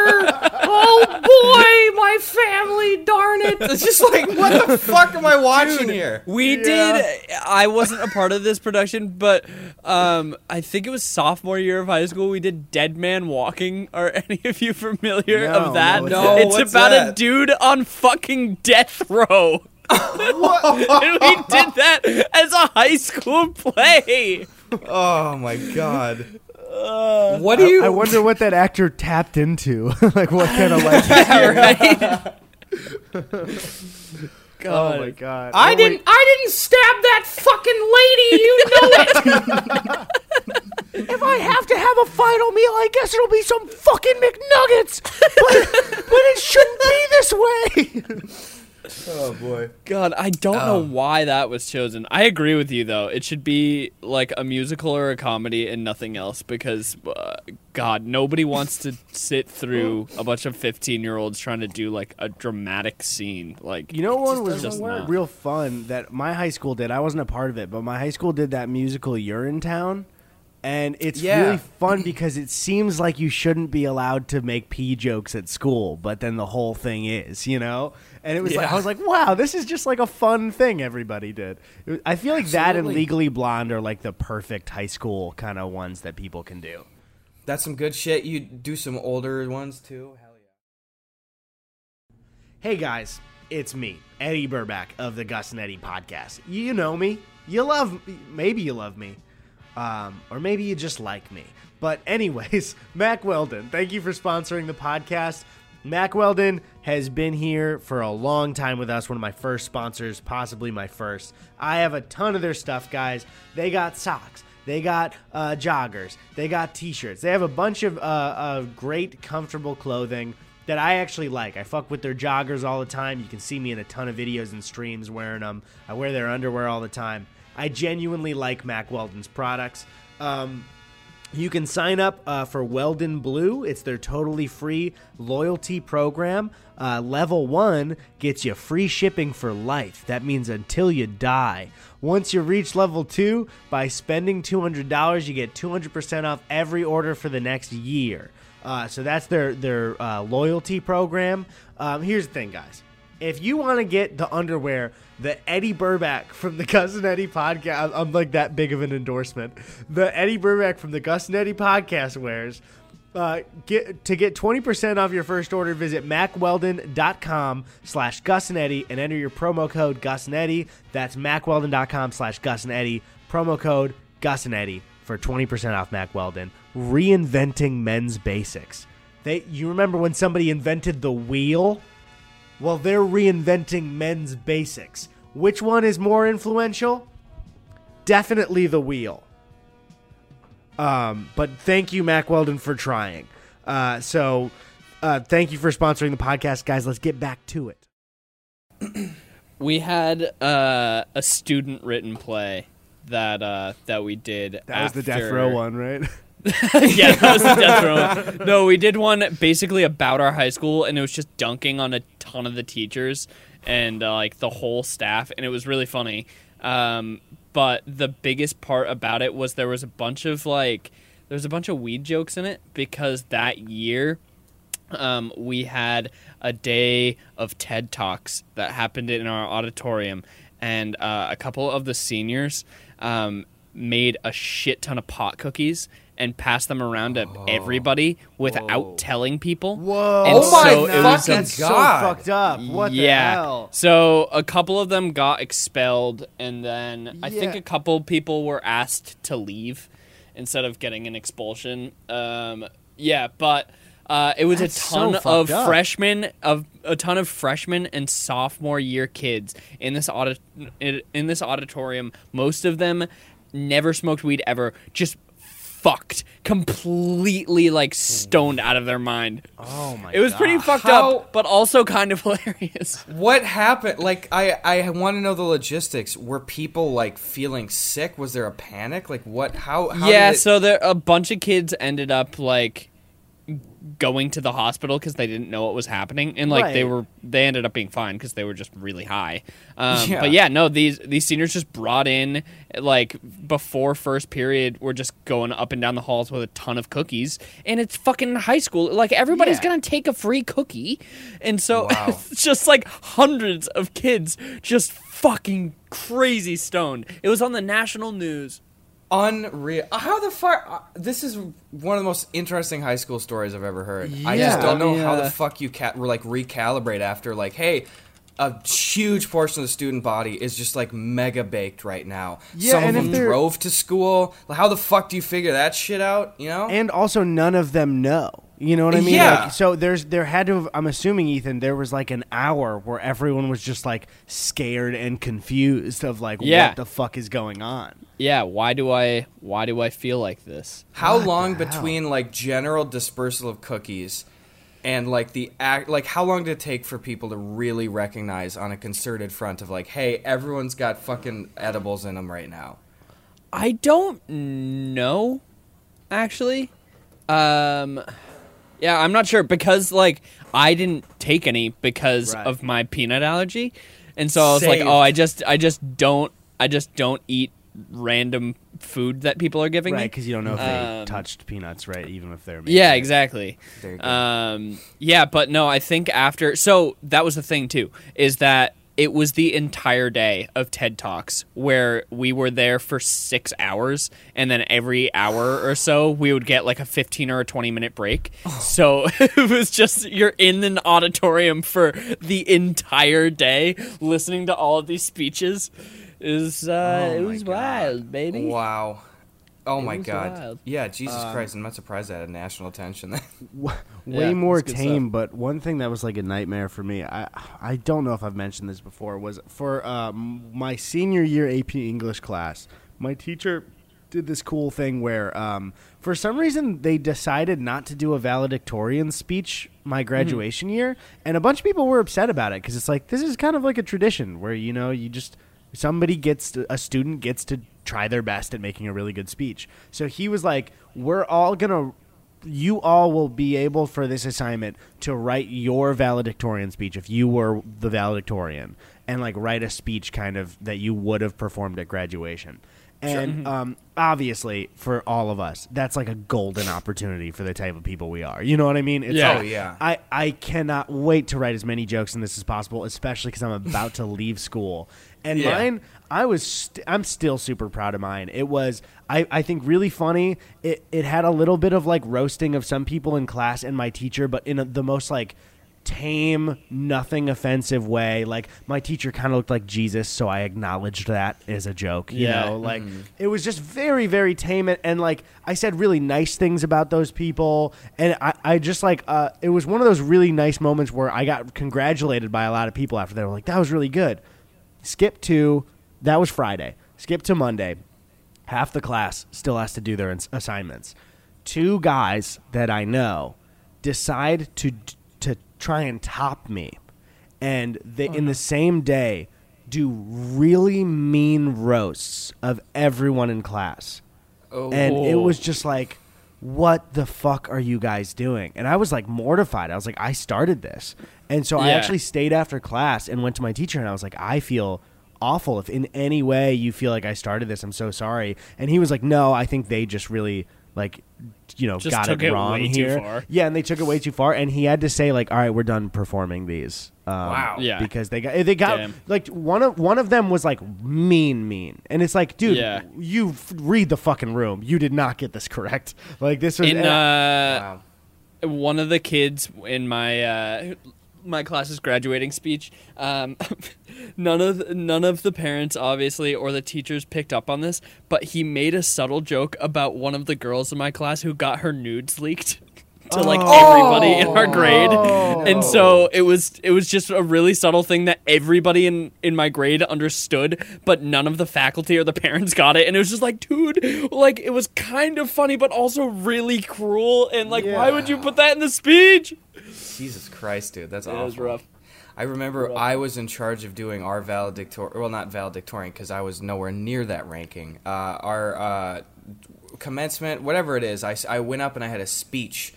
Oh boy, my family, darn it! It's just like, what the fuck am I watching here? We did. I wasn't a part of this production, but um, I think it was sophomore year of high school. We did Dead Man Walking. Are any of you familiar No, of that? no, No, it's what's about a dude on fucking death row. (laughs) and we did that as a high school play. Oh my god. Uh, what do I, you? I wonder what that actor tapped into. (laughs) like what kind of like. (laughs) right? God. Oh my god! I Oh, didn't. I didn't stab that fucking lady. You know it. If I have to have a final meal, I guess it'll be some fucking McNuggets. But, but it shouldn't be this way. Oh boy. God, I don't know Oh. why that was chosen. I agree with you though. It should be like a musical or a comedy and nothing else because uh, God, nobody wants to sit through a bunch of 15-year-olds trying to do like a dramatic scene. Like You know, one was doesn't work. real fun that my high school did. I wasn't a part of it, but my high school did that musical Urinetown. And it's Yeah. really fun because it seems like you shouldn't be allowed to make pee jokes at school, but then the whole thing is, you know? And it was like, I was like, wow, this is just like a fun thing everybody did. Was- I feel like that and Legally Blonde are like the perfect high school kind of ones that people can do. That's some good shit. You do some older ones too. Hell yeah. Hey guys, it's me, Eddy Burback of the Gus and Eddy podcast. You know me. You love maybe you love me. Um, or maybe you just like me. But anyways, (laughs) Mack Weldon, thank you for sponsoring the podcast. Mack Weldon has been here for a long time with us, one of my first sponsors, possibly my first. I have a ton of their stuff, guys. They got socks. They got uh, joggers. They got t-shirts. They have a bunch of uh, uh, great, comfortable clothing that I actually like. I fuck with their joggers all the time. You can see me in a ton of videos and streams wearing them. I wear their underwear all the time. I genuinely like Mack Weldon's products. Um, you can sign up uh, for Weldon Blue. It's their totally free loyalty program. Uh, level one gets you free shipping for life. That means until you die. Once you reach level two, by spending $200, you get 200% off every order for the next year. Uh, so that's their their uh, loyalty program. Um, here's the thing, guys. If you want to get the underwear that Eddy Burback from the Gus and Eddy podcast, I'm like that big of an endorsement. The Eddy Burback from the Gus and Eddy podcast wears. Uh, get to get 20% off your first order, visit mackweldon.com slash Gus and Eddy and enter your promo code Gus and Eddy. That's mackweldon.com slash Gus and Eddy. Promo code Gus and Eddy for 20% off Mack Weldon. Reinventing men's basics. They, you remember when somebody invented the wheel? Well, they're reinventing men's basics. Which one is more influential? Definitely the wheel. Um, but thank you, Mack Weldon, for trying. Uh, so, uh, thank you for sponsoring the podcast, guys. Let's get back to it. (clears throat) We had uh, a student written play that uh, that we did. That was the death after- row one, right? (laughs) (laughs) yeah, that was the death row. (laughs) No, we did one basically about our high school, and it was just dunking on a ton of the teachers and uh, like the whole staff, and it was really funny. Um, but the biggest part about it was there was a bunch of like there was a bunch of weed jokes in it because that year um, we had a day of TED Talks that happened in our auditorium, and uh, a couple of the seniors um, made a shit ton of pot cookies and pass them around to everybody without telling people. Whoa! And Oh my so it was fucking a- That's so fucked up. What yeah. the hell? So a couple of them got expelled, and then I think Yeah. a couple people were asked to leave instead of getting an expulsion. Um, yeah, but uh, it was That's a so ton fucked of up. freshmen of a ton of freshmen and sophomore year kids in this audit in, in this auditorium. Most of them never smoked weed ever. Just fucked completely like stoned out of their mind Oh my! it was pretty fucked How- up, but also kind of (laughs) hilarious. What happened? Like, I I want to know the logistics. Were people like feeling sick? Was there a panic? Like, what? How? how yeah, did it- so there a bunch of kids ended up like going to the hospital because they didn't know what was happening, and like they were they ended up being fine because they were just really high. Um, Yeah. But yeah, no, these these seniors just brought in like before first period, we're just going up and down the halls with a ton of cookies, and it's fucking high school. Like everybody's Yeah. gonna take a free cookie, and so Wow. (laughs) it's just like hundreds of kids just fucking crazy stoned. It was on the national news. Unreal. How the fuck? uh, This is one of the most interesting high school stories I've ever heard. I just don't know me, how the fuck you ca- like recalibrate after like, hey. A huge portion of the student body is just like mega baked right now. Yeah, Some of them drove to school. Like, How the fuck do you figure that shit out? You know? and also none of them know. You know what I mean? Yeah. Like, so there's there had to have, I'm assuming Ethan there was like an hour where everyone was just like scared and confused of like Yeah. what the fuck is going on. Yeah, why do I why do I feel like this? How What long between like general dispersal of cookies and like the act like how long did it take for people to really recognize on a concerted front of like hey everyone's got fucking edibles in them right now I don't know actually. Um yeah, I'm not sure because like I didn't take any because Right. of my peanut allergy. And so I was like, "Oh, I just I just don't I just don't eat random food that people are giving Right, me." because you don't know if they Um, touched peanuts, right? Even if they're Yeah, it. exactly. There you go. Um, yeah, but no, I think after. So that was the thing too, is that it was the entire day of TED Talks where we were there for six hours, and then every hour or so we would get like a fifteen or a twenty minute break. So (laughs) it was just you're in an auditorium for the entire day listening to all of these speeches. Is uh, Oh it was God. wild, baby. wow oh my god wild. yeah jesus christ i'm not surprised that had national attention (laughs) way Yeah, more it's good tame. But one thing that was like a nightmare for me, I I don't know if I've mentioned this before, was for um, my senior year AP English class. My teacher did this cool thing where, um, for some reason, they decided not to do a valedictorian speech my graduation year, and a bunch of people were upset about it because it's like this is kind of like a tradition where you know you just somebody gets to, a student gets to try their best at making a really good speech. So he was like, "We're all gonna." You all will be able for this assignment to write your valedictorian speech if you were the valedictorian and like write a speech kind of that you would have performed at graduation. And um, obviously, for all of us, that's like a golden opportunity for the type of people we are. You know what I mean? It's Yeah. like, Oh, yeah. I, I cannot wait to write as many jokes in this as possible, especially because I'm about to leave school. And Yeah. mine, I was, st- I'm still super proud of mine. It was, I, I think, really funny. It, it had a little bit of like roasting of some people in class and my teacher, but in a, the most like tame, nothing offensive way. Like my teacher kind of looked like Jesus, so I acknowledged that as a joke. You Yeah. know, like it was just very, very tame. And, and like I said, really nice things about those people. And I, I just like uh, it was one of those really nice moments where I got congratulated by a lot of people after they were like, "That was really good." Skip to that was Friday. Skip to Monday. Half the class still has to do their ins- assignments. Two guys that I know decide to to try and top me, and they in mm-hmm. the same day do really mean roasts of everyone in class. oh And it oh. was just like, what the fuck are you guys doing? And I was like mortified. I was like, I started this. And so I actually stayed after class and went to my teacher and I was like, I feel awful. If in any way you feel like I started this, I'm so sorry. And he was like, No, I think they just really like you know Just got took it it wrong way too here. far. Yeah, and they took it way too far, and he had to say like, "All right, we're done performing these." Um, Wow. Yeah. because they got they got Damn. like one of one of them was like mean mean, and it's like, dude, Yeah. you f- read the fucking room. You did not get this correct. (laughs) Like this was In uh, Wow. one of the kids in my uh, my class's graduating speech, um, (laughs) none of none of the parents obviously or the teachers picked up on this, but he made a subtle joke about one of the girls in my class who got her nudes leaked. (laughs) To like everybody in our grade, and so it was it was just a really subtle thing that everybody in in my grade understood, but none of the faculty or the parents got it, and it was just like, dude, like it was kind of funny, but also really cruel, and like, why would you put that in the speech? Jesus Christ, dude, that's It awful. was rough. I remember I was in charge of doing our valedictorian. Well, not valedictorian because I was nowhere near that ranking. Uh, our uh, commencement, whatever it is, I, I went up and I had a speech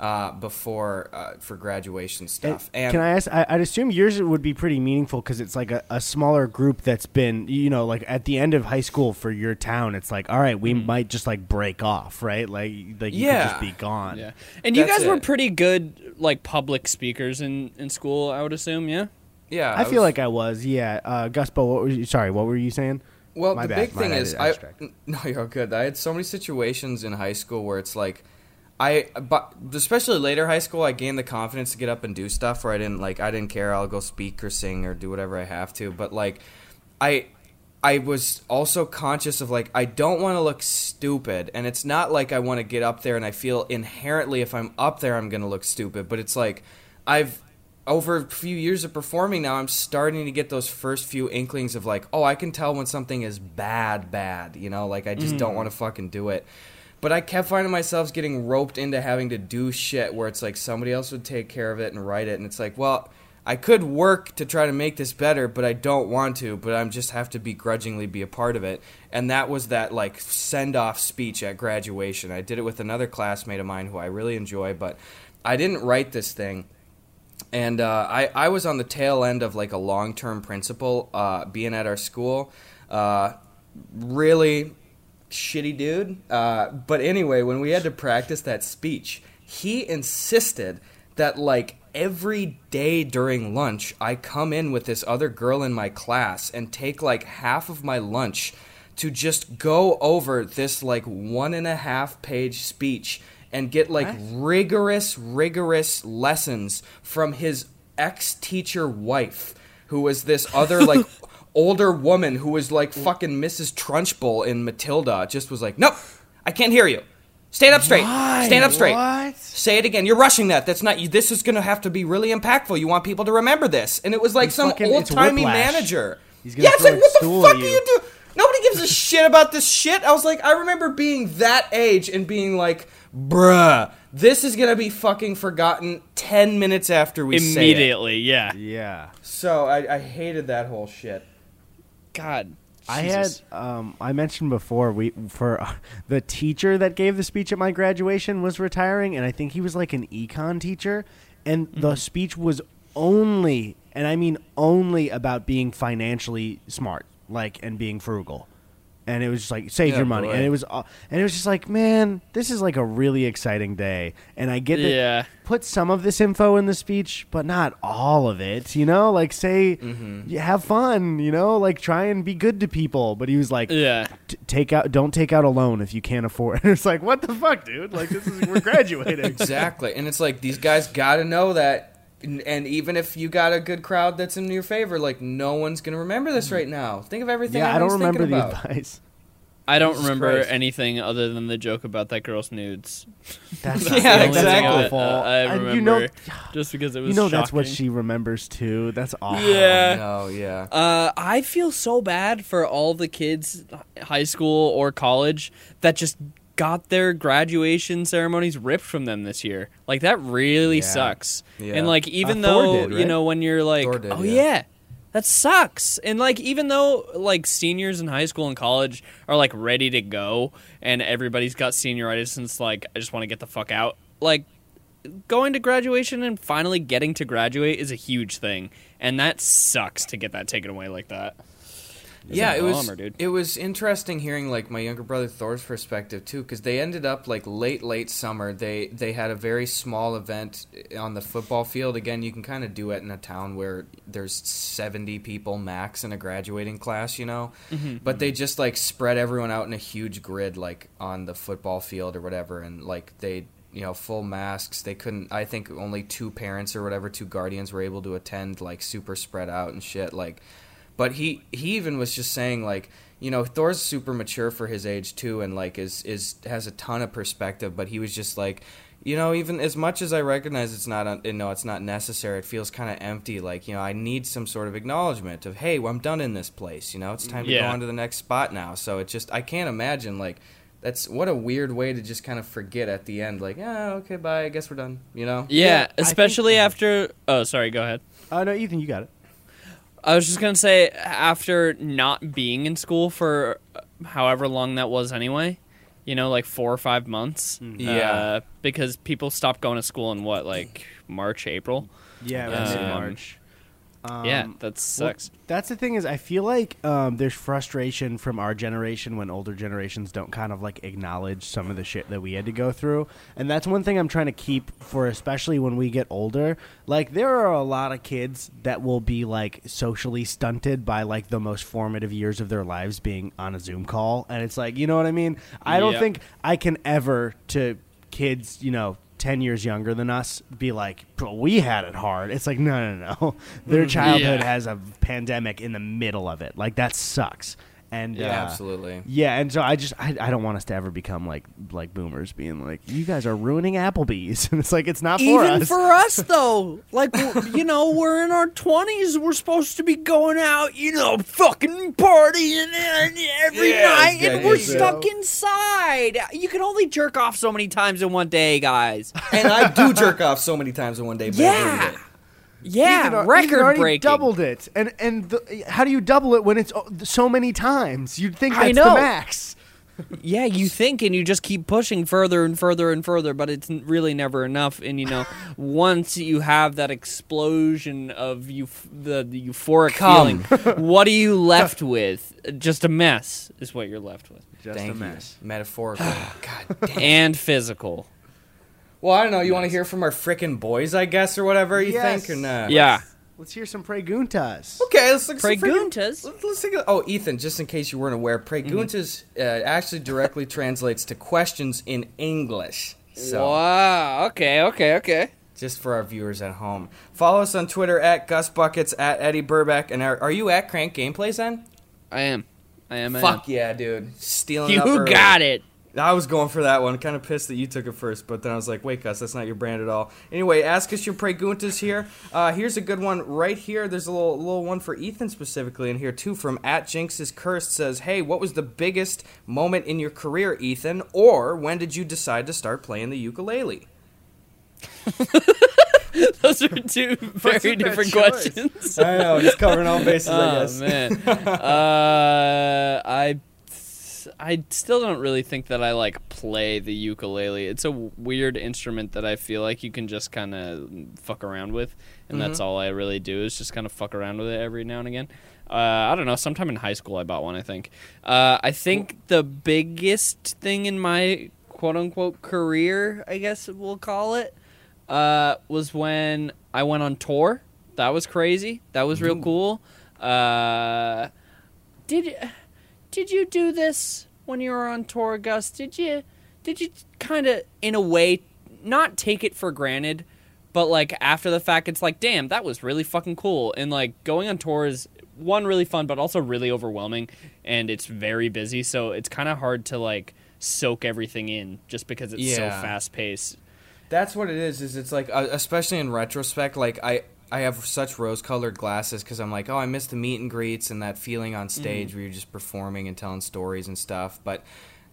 uh, before uh, for graduation stuff. And, Can I ask? I, I'd assume yours would be pretty meaningful because it's like a, a smaller group that's been, you know, like at the end of high school for your town. It's like, all right, we might just like break off, right? Like, like you Yeah. could just be gone. Yeah, and you That's guys were pretty good, like public speakers in in school. I would assume, yeah. yeah, I, feel was- like I was. Yeah, uh, Guspo. What were you, sorry, what were you saying? Well, My the bad, big my thing bad, is, I I (laughs) no, you're good. I had so many situations in high school where it's like, I, but especially later high school, I gained the confidence to get up and do stuff where I didn't like, I didn't care. I'll go speak or sing or do whatever I have to. But like, I, I was also conscious of like, I don't want to look stupid, and it's not like I want to get up there and I feel inherently if I'm up there I'm gonna look stupid. But it's like, I've over a few years of performing now, I'm starting to get those first few inklings of like, oh, I can tell when something is bad, bad. You know, like I just don't mm. want to fucking do it. But I kept finding myself getting roped into having to do shit where it's like somebody else would take care of it and write it, and it's like, well, I could work to try to make this better, but I don't want to. But I'm just have to begrudgingly be a part of it. And that was that like send off speech at graduation. I did it with another classmate of mine who I really enjoy, but I didn't write this thing and uh, I, I was on the tail end of like a long term principal uh, being at our school. Uh, really shitty dude. Uh, but anyway, when we had to practice that speech, he insisted that like every day during lunch, I come in with this other girl in my class and take like half of my lunch to just go over this like one and a half page speech and get like rigorous, rigorous lessons from his ex teacher wife, who was this other like (laughs) older woman who was like fucking Mrs. Trunchbull in Matilda. Just was like, nope, I can't hear you. Stand up straight. Stand up straight. What? Say it again. You're rushing that. That's not you. This is going to have to be really impactful. You want people to remember this. And it was like He's some fucking- old it's timey whiplash. manager. He's gonna yeah, it's throw like, a what the stool fuck at are you. you doing? Nobody gives a shit about this shit. I was like, I remember being that age and being like, bruh, this is going to be fucking forgotten 10 minutes after we say it. Immediately, yeah. Yeah. So I, I hated that whole shit. God, I had um, I mentioned before we for uh, (laughs) the teacher that gave the speech at my graduation was retiring, and I think he was like an econ teacher, and Mm-hmm. the speech was only, and I mean only about being financially smart, like and being frugal. And it was just like save Yeah, your money, boy. and it was, uh, and it was just like, man, this is like a really exciting day, and I get that Yeah. put some of this info in the speech, but not all of it. You know, like say, Mm-hmm. have fun. You know, like try and be good to people. But he was like, Yeah. Take out, don't take out a loan if you can't afford. And (laughs) it's like, what the fuck, dude? Like this is we're (laughs) graduating. Exactly. and it's like, these guys got to know that. And, and even if you got a good crowd that's in your favor, like, no one's going to remember this right now. Think of everything yeah, I don't remember thinking the about. advice. (laughs) I don't Jesus remember Christ. anything other than the joke about that girl's nudes. (laughs) That's (laughs) Yeah, not- that's exactly. awful. Uh, I And remember you know, (sighs) just because it was. you know that's what she remembers too. That's awful. Yeah. No, yeah. Uh, I feel so bad for all the kids, high school or college, that just got their graduation ceremonies ripped from them this year. Like that really Yeah. sucks. Yeah. And like even Uh, though did, you know when you're like, did, oh yeah. yeah. That sucks. And like even though like seniors in high school and college are like ready to go and everybody's got senioritis and it's like I just want to get the fuck out. Like going to graduation and finally getting to graduate is a huge thing. And that sucks to get that taken away like that. It's yeah, it was bummer, it was interesting hearing like my younger brother Thor's perspective too, because they ended up like late late summer. They they had a very small event on the football field. Again, you can kind of do it in a town where there's seventy people max in a graduating class, you know. Mm-hmm. But they just like spread everyone out in a huge grid, like on the football field or whatever, and like they you know full masks. They couldn't. I think only two parents or whatever, two guardians were able to attend, like super spread out and shit, like. But he he even was just saying like you know Thor's super mature for his age too, and like is is has a ton of perspective. But he was just like, you know, even as much as I recognize it's not un- you know it's not necessary, it feels kind of empty. Like you know I need some sort of acknowledgement of hey, well, I'm done in this place. You know, it's time to go on to the next spot now. So it just I can't imagine like. That's what a weird way to just kind of forget at the end, like, yeah, okay, bye. I guess we're done. You know? Yeah, Yeah, I think- especially after. Oh, sorry. Go ahead. Oh no, Ethan, you got it. I was just gonna say after not being in school for uh, however long that was anyway, you know, like four or five months. Yeah. Uh, because people stopped going to school in what, like March, April. Yeah, that's that's in Um, March. Um, yeah, that well, sucks. that's the thing is, I feel like um, there's frustration from our generation when older generations don't kind of like acknowledge some of the shit that we had to go through, and that's one thing I'm trying to keep for, especially when we get older. Like, there are a lot of kids that will be like socially stunted by like the most formative years of their lives being on a Zoom call, and it's like, you know what I mean? I don't Yep. think I can ever to kids, you know. 10 years younger than us be like "Bro, we had it hard. It's like no no no. (laughs) Their mm-hmm. childhood Yeah. has a pandemic in the middle of it. Like that sucks and Yeah, uh, absolutely. yeah and so i just I, I don't want us to ever become like like boomers being like you guys are ruining applebee's (laughs) and it's like it's not for Even us Even for us, (laughs) though, like you know, we're in our twenties. We're supposed to be going out, you know, fucking partying and every Yeah, night, and we're yeah. stuck inside. You can only jerk off so many times in one day, guys. and I do jerk off so many times in one day. But I Yeah. Hated it. Yeah, Ethan, Ethan record already breaking. doubled it and and the, how do you double it when it's so many times you'd think I that's the know. max (laughs) Yeah, you think, and you just keep pushing further and further and further, but it's really never enough. And you know, (laughs) once you have that explosion of you, the, the euphoric Come. feeling, (laughs) what are you left with? Just a mess is what you're left with, just Thank a mess you. Metaphorical. (sighs) God and physical. Well, I don't know. You want to hear from our frickin' boys, I guess, or whatever you Yes. think, or not? Yeah, let's hear some preguntas Okay, let's look. some Preguntas? Let's, let's take a, oh, Ethan, just in case you weren't aware, preguntas uh, actually directly translates to questions in English. So, Wow. Okay. Okay. Okay. just for our viewers at home, follow us on Twitter at Gus Buckets at Eddy Burback, and are, are you at CrankGameplays then? I am. I am. I Fuck yeah, dude! Stealing. am. up You early. got it. I was going for that one. Kind of pissed that you took it first, but then I was like, wait, Gus, that's not your brand at all. Anyway, ask us your preguntas here. Uh, here's a good one right here. There's a little little one for Ethan specifically in here too. From at Jinx's Cursed says, hey, what was the biggest moment in your career, Ethan? Or when did you decide to start playing the ukulele? (laughs) Those are two very different choice? questions. I know, just covering all bases, I (laughs) guess. oh man, (laughs) uh, I I still don't really think that I like play the ukulele. It's a weird instrument that I feel like you can just kind of fuck around with, and that's all I really do is just kind of fuck around with it every now and again. Uh, I don't know. Sometime in high school, I bought one. I think. Uh, I think the biggest thing in my quote unquote career, I guess we'll call it, uh, was when I went on tour. That was crazy. That was real cool. Uh, did did you do this when you were on tour, Gus? Did you did you kind of in a way not take it for granted, but like after the fact, it's like, damn, that was really fucking cool. And like going on tour is one really fun, but also really overwhelming, and it's very busy. So it's kind of hard to like soak everything in just because it's so fast paced. That's what it is. Is it's like, uh, especially in retrospect, like I. I have such rose-colored glasses because I'm like, oh, I miss the meet and greets and that feeling on mm-hmm. stage where you're just performing and telling stories and stuff. But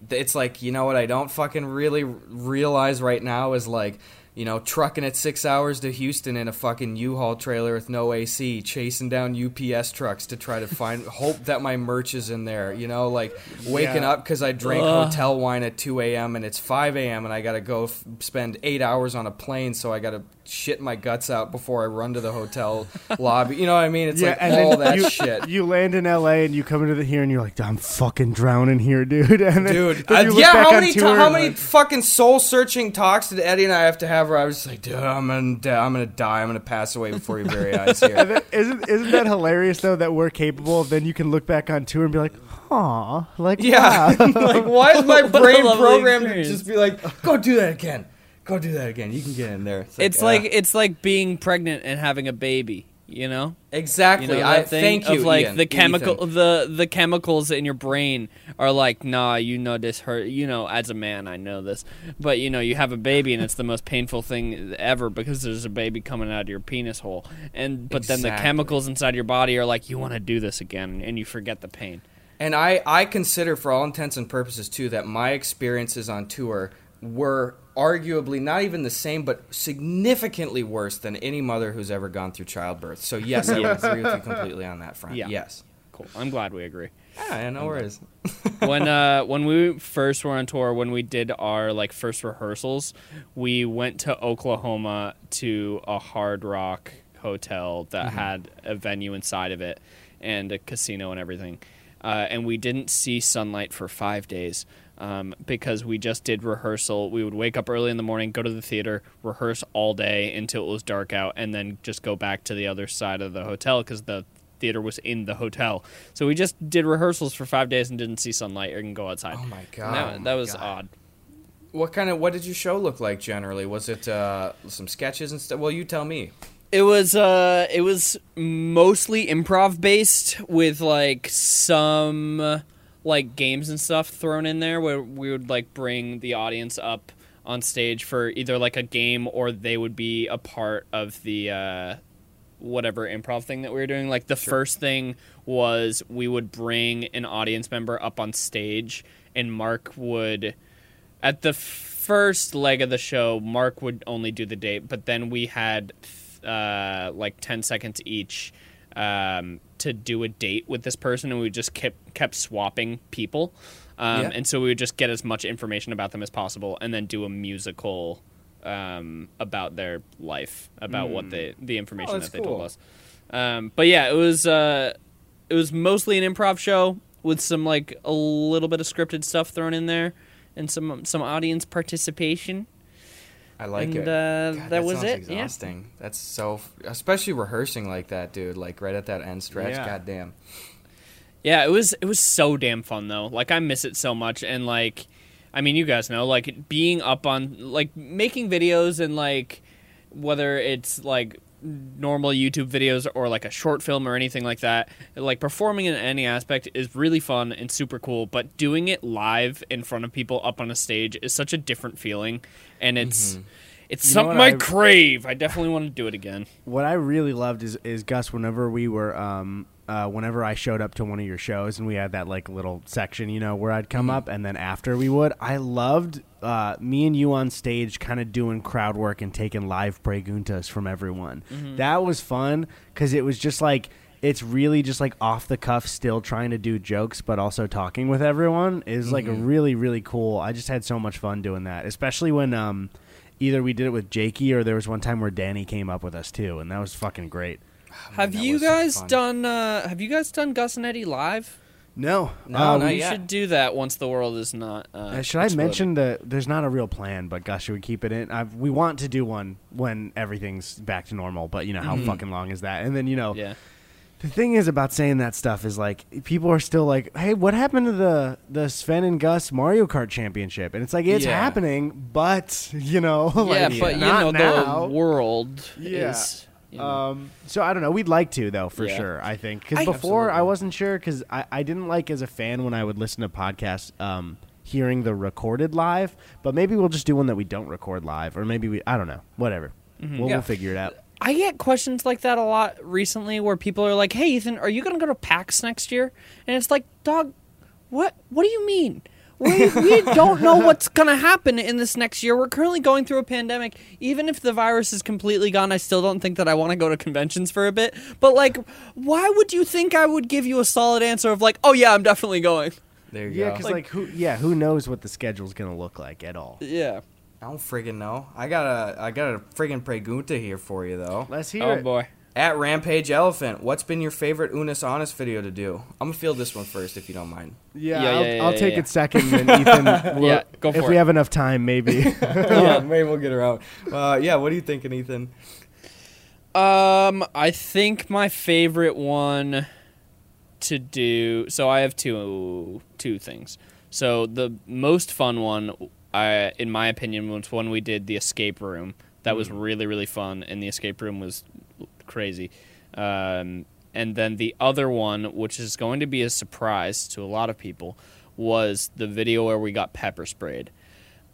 it's like, you know what? I don't fucking really realize right now is like you know, trucking it six hours to Houston in a fucking U-Haul trailer with no AC, chasing down UPS trucks to try to find, (laughs) hope that my merch is in there. You know, like waking Yeah. up because I drank Ugh. hotel wine at 2 a.m. and it's 5 a.m. and I gotta go f- spend eight hours on a plane, so I gotta shit my guts out before I run to the hotel (laughs) lobby. You know what I mean? It's like and all that you, shit. You land in LA and you come into the here and you're like, I'm fucking drowning here, dude. (laughs) And then, Dude, then uh, yeah. How many how many like- fucking soul searching talks did Eddy and I have to have where I was just like, dude, I'm gonna die, I'm gonna die, I'm gonna pass away before your very eyes (laughs) here. then- isn't isn't that hilarious though that we're capable of then you can look back on tour and be like, "Aw, like yeah, wow." like why is my brain programmed to just be like, go do that again, go do that again. You can get in there. It's uh, like it's like being pregnant and having a baby. You know, exactly. you know I thank you. of like Ian, the chemical, Ethan. the the chemicals in your brain are like, nah, you know this hurt. You know, as a man, I know this, but you know, you have a baby and it's the most painful thing ever because there's a baby coming out of your penis hole, and but then the chemicals inside your body are like, you want to do this again, and you forget the pain. And I, I consider, for all intents and purposes, too, that my experiences on tour were arguably not even the same, but significantly worse than any mother who's ever gone through childbirth. So, yes, I would agree with you completely on that front. Yeah. Yes. Cool. I'm glad we agree. Yeah, no worries. when uh when we first were on tour when we did our like first rehearsals we went to oklahoma to a hard rock hotel that had a venue inside of it and a casino and everything uh, and we didn't see sunlight for five days um, because we just did rehearsal we would wake up early in the morning go to the theater rehearse all day until it was dark out and then just go back to the other side of the hotel because the theater was in the hotel. So we just did rehearsals for five days and didn't see sunlight or can go outside. Oh, my God. that, Oh, that was God. odd. What kind of, what did your show look like generally? Was it uh, some sketches and stuff? Well, you tell me. It was uh it was mostly improv based with like some uh, like games and stuff thrown in there where we would like bring the audience up on stage for either like a game or they would be a part of the uh whatever improv thing that we were doing. Like the first thing was we would bring an audience member up on stage and Mark would at the first leg of the show, Mark would only do the date, but then we had uh, like 10 seconds each um, to do a date with this person, and we just kept, kept swapping people. Um, Yeah. And so we would just get as much information about them as possible and then do a musical um, about their life, about what they, the information Oh, that they told us. Um, but yeah, it was uh, it was mostly an improv show with some like a little bit of scripted stuff thrown in there and some some audience participation. I like And, it. uh, God, that was sounds it, yeah. Exhausting. That's so, especially rehearsing like that, dude. Like right at that end stretch. Yeah. God damn. Yeah, it was it was so damn fun though. Like I miss it so much and like I mean you guys know like being up on like making videos and like whether it's like normal YouTube videos or like a short film or anything like that, like performing in any aspect is really fun and super cool, but doing it live in front of people up on a stage is such a different feeling and it's it's You something I I- crave. I definitely want to do it again. what I really loved is is Gus. Whenever we were, um, uh, whenever I showed up to one of your shows and we had that like little section, you know, where I'd come up and then after we would, I loved uh, me and you on stage, kind of doing crowd work and taking live preguntas from everyone. That was fun because it was just like. It's really just like off the cuff, still trying to do jokes, but also talking with everyone is like a really, really cool. I just had so much fun doing that, especially when um, either we did it with Jakey or there was one time where Danny came up with us too, and that was fucking great. Have that you was so guys done uh have you guys done Gus and Eddy live? No, No, Uh, not we- you yet. should do that once the world is not. Uh, uh, should I exploding. mention that there's not a real plan, but gosh, should we keep it in? I've, we want to do one when everything's back to normal, but you know how fucking long is that? And then you know, Yeah, the thing is about saying that stuff is like people are still like, "Hey, what happened to the the Sven and Gus Mario Kart Championship?" And it's like it's Yeah. happening, but (laughs) you know, yeah, like, but you not know now. the world Yeah. is. You know, Um, so I don't know. We'd like to though, for Yeah. sure. I think because before I wasn't sure because I, I didn't like as a fan when I would listen to podcasts, um, hearing the recorded live. But maybe we'll just do one that we don't record live, or maybe we I don't know. Whatever. We'll, Yeah. we'll figure it out. I get questions like that a lot recently, where people are like, "Hey, Ethan, are you going to go to PAX next year?" And it's like, "Dog, what? What do you mean? We, we don't know what's gonna happen in this next year. We're currently going through a pandemic. Even if the virus is completely gone, I still don't think that I want to go to conventions for a bit. But like, why would you think I would give you a solid answer of like, oh yeah, I'm definitely going? There you Yeah, go. because like, who? Yeah, who knows what the schedule's gonna look like at all? Yeah. I don't friggin' know. I got a I got a friggin' pregunta here for you though. Let's hear Oh it. Oh boy. At Rampage Elephant, what's been your favorite Unus Annus video to do? I'm gonna feel this one first if you don't mind. Yeah, Yeah, I'll, yeah, yeah, I'll yeah, take yeah. it second, and Ethan. (laughs) Will, Yeah, go if for we have enough time, maybe. (laughs) (laughs) yeah, maybe we'll get around. Uh, yeah, what are you thinking, Ethan? Um, I think my favorite one to do. So I have two two things. So the most fun one, I in my opinion, was when we did the escape room. That was really really fun, and the escape room was crazy. Um, and then the other one, which is going to be a surprise to a lot of people, was the video where we got pepper sprayed.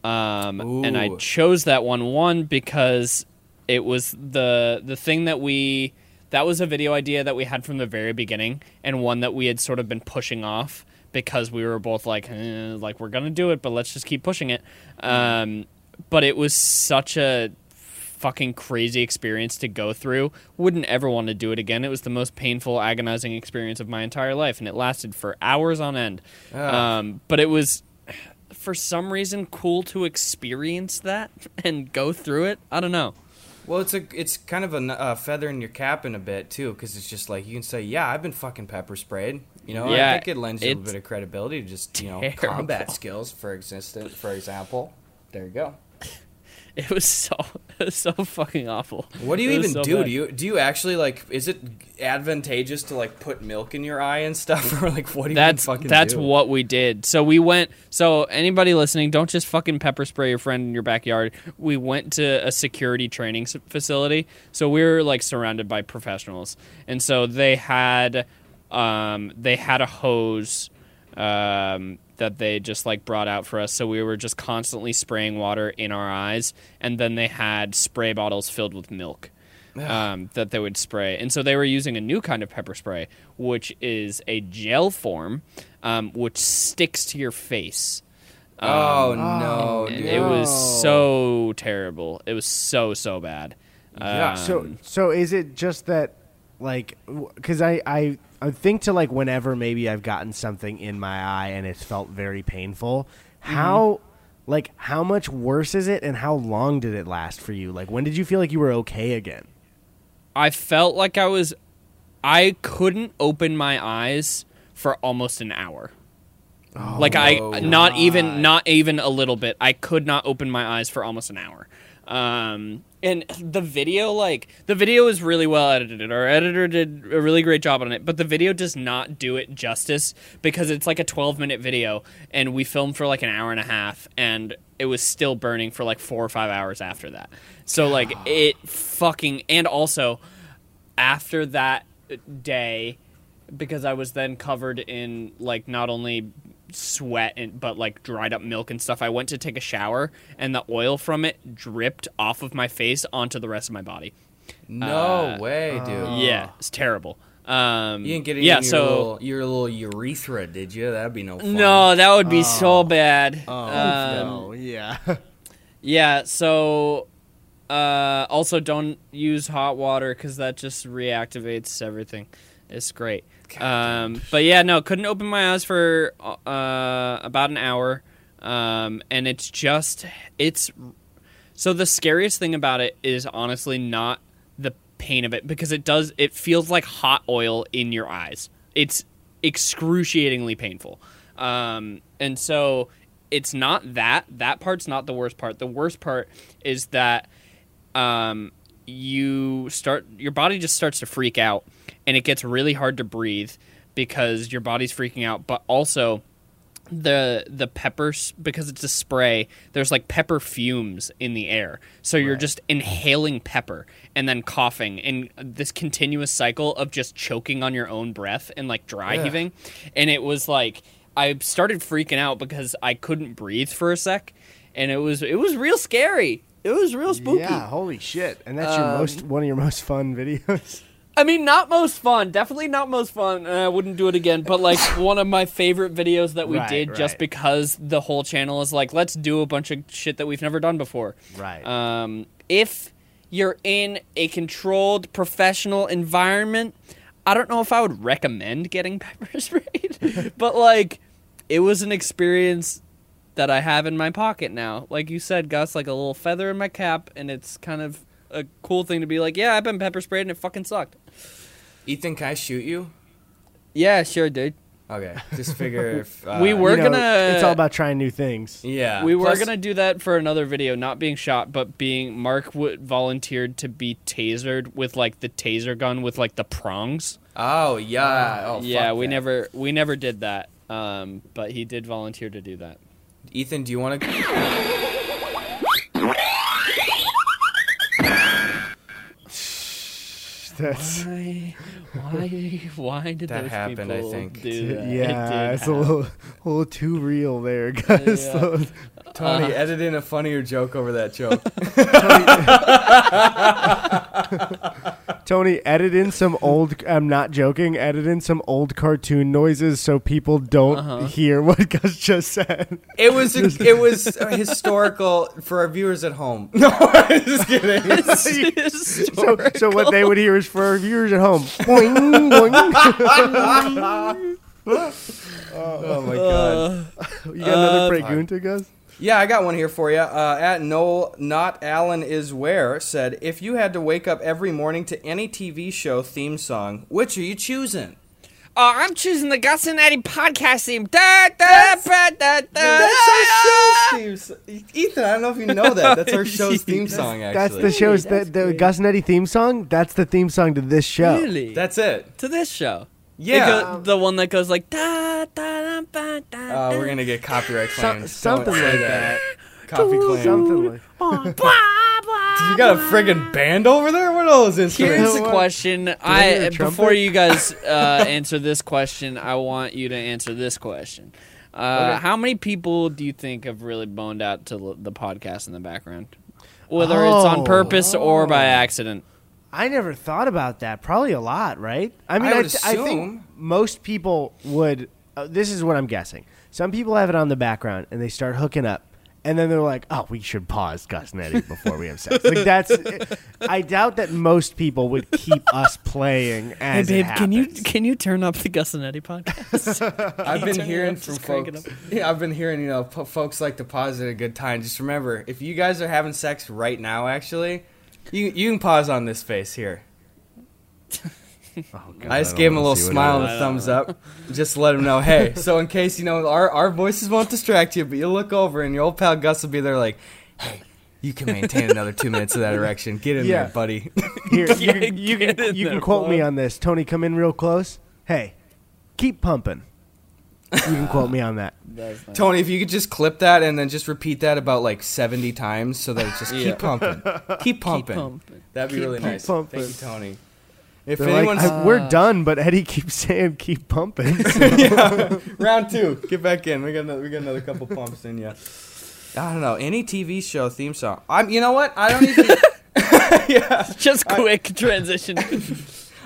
Um, and I chose that one one because it was the the thing that we that was a video idea that we had from the very beginning and one that we had sort of been pushing off because we were both like eh, like we're gonna do it but let's just keep pushing it um, but it was such a fucking crazy experience to go through wouldn't ever want to do it again it was the most painful agonizing experience of my entire life and it lasted for hours on end Ah. um, but it was for some reason cool to experience that (laughs) and go through it i don't know Well, it's a it's kind of a uh, feather in your cap in a bit too, because it's just like you can say, yeah, I've been fucking pepper sprayed. You know, Yeah, I think it lends you a little bit of credibility to just you know terrible. combat skills, for existence, for example. There you go. (laughs) it was so it was so fucking awful What do you even so do? bad. Do you do you actually like? Is it advantageous to like put milk in your eye and stuff, (laughs) or like what do you that's fucking that's do? what we did. So we went. So anybody listening, don't just fucking pepper spray your friend in your backyard. We went to a security training facility. So we were like surrounded by professionals, and so they had um, they had a hose um, that they just like brought out for us. So we were just constantly spraying water in our eyes, and then they had spray bottles filled with milk um, that they would spray. And so they were using a new kind of pepper spray, which is a gel form, um, which sticks to your face. Oh Um, no! and dude. it was so terrible. It was so so bad. Yeah. Um, so, so is it just that, like, because I, I, I think to like whenever maybe I've gotten something in my eye and it's felt very painful. How, like, how much worse is it, and how long did it last for you? Like, when did you feel like you were okay again? I felt like I was. I couldn't open my eyes for almost an hour. like I Oh, not even not even a little bit. I could not open my eyes for almost an hour. Um, and the video, like the video is really well edited. Our editor did a really great job on it, but the video does not do it justice because it's like a 12 minute video, and we filmed for like an hour and a half, and it was still burning for like four or five hours after that. So like it fucking and also after that day because I was then covered in like not only sweat and but like dried up milk and stuff. I went to take a shower and the oil from it dripped off of my face onto the rest of my body. no uh, way, dude. Yeah, it's terrible. Um, You didn't get it yeah, your, so little, your little urethra, did you? That'd be no fun. no, that would be so bad. Oh, Um, no, yeah. (laughs) Yeah, so uh, also don't use hot water because that just reactivates everything. It's great. Um, but yeah, no, couldn't open my eyes for uh, about an hour. Um, and it's just, it's. So the scariest thing about it is honestly not the pain of it because it does, it feels like hot oil in your eyes. It's excruciatingly painful. Um, and so it's not that. That part's not the worst part. The worst part is that um, you start your body just starts to freak out and it gets really hard to breathe because your body's freaking out. But also the the peppers because it's a spray there's like pepper fumes in the air. So you're just inhaling pepper and then coughing. And this continuous cycle of just choking on your own breath and like dry Yeah. heaving. And it was like i started freaking out because i couldn't breathe for a sec. And it was it was real scary. It was real spooky. Yeah, holy shit! And that's your Um, most one of your most fun videos. (laughs) I mean, not most fun. Definitely not most fun. I wouldn't do it again. But like (laughs) one of my favorite videos that we Right, did, just because the whole channel is like, let's do a bunch of shit that we've never done before. Right. Um, if you're in a controlled professional environment, I don't know if I would recommend getting (laughs) pepper sprayed, (laughs) but like, it was an experience that I have in my pocket now. Like you said, Gus, like a little feather in my cap, and it's kind of a cool thing to be like, yeah, I've been pepper sprayed and it fucking sucked. Ethan, can I shoot you? Yeah, sure, dude. Okay, just figure if (laughs) uh, We were You know, gonna- It's all about trying new things. Yeah, we were Plus- gonna do that for another video, not being shot, but being Mark would volunteered to be tasered with like the taser gun with like the prongs. Oh yeah. Oh, yeah, fuck we that. never we never did that. Um, but he did volunteer to do that. Ethan, do you want to? That's Why? Why? Why did That those happened, I people think. do that? Yeah, did it's a little, a little too real there, guys. Yeah. (laughs) So- Tony, Uh-huh. edit in a funnier joke over that joke. (laughs) (laughs) Tony, edit in some old. I'm not joking. Edit in some old cartoon noises so people don't Uh-huh. hear what Gus just said. It was it was historical for our viewers at home. No, I'm just kidding. So, so what they would hear is for our viewers at home. Boing, (laughs) boing. oh my god. You got another Uh, pregunta, Gus? Yeah, I got one here for you. Uh, at Noel, not Alan is where said, if you had to wake up every morning to any TV show theme song, which are you choosing? Oh, I'm choosing the Gus and Eddy podcast theme. Da, da, da, da, da, That's our show's theme. s- Ethan, I don't know if you know that. That's our (laughs) show's theme song. Actually, That's the show's That's the, the. Gus and Eddy theme song. That's the theme song to this show. Really? That's it. to this show. Yeah. Go- the one that goes like da da da da da. Uh, we're gonna get copyright So- claims. something Don't say like that. Copy claim. Something like. (laughs) You got a friggin' band over there? What are those instruments? Here's the question. I before you guys (laughs) uh, answer this question, I want you to answer this question. Uh, Okay. How many people do you think have really boned out to the podcast in the background, whether it's on Oh. purpose or by accident? I never thought about that. Probably a lot, right? I mean, I I, th- I think assume. most people would. Uh, this is what I'm guessing. Some people have it on the background and they start hooking up, and then they're like, "Oh, we should pause Gus and Eddy before we have sex." Like that's. I doubt that most people would keep us playing as it can you can you turn up the Gus and Eddy podcast? (laughs) I've been hearing up, from just crank it folks. Yeah, I've been hearing you know po- folks like to pause at a good time. Just remember, if you guys are having sex right now, actually, you you can pause on this face here. (laughs) Oh, (laughs) God, I just don't gave him a little smile and a thumbs up, just to let him know, hey. So in case you know our our voices won't distract you, but you look over and your old pal Gus will be there, like, hey, you can maintain another two minutes of that erection. Get in Yeah. there, buddy. (laughs) Here, you (laughs) Yeah, can, you can, you can there, quote me on this. Tony, come in real close. Hey, keep pumping. You can quote me on that. Tony, if you could just clip that and then just repeat that about like seventy times, so that it's just Yeah. keep pumping, keep pumping. pumping. That'd be Keep really pumping. nice. pumping. Thank you, Tony. If They're like, anyone's "I- we're done, but Eddy keeps (laughs) saying keep pumping. (laughs) yeah, round two, get back in. We got another, we got another couple pumps in you. I don't know any TV show theme song. I'm. You know what? I don't even. (laughs) yeah, Just quick transition.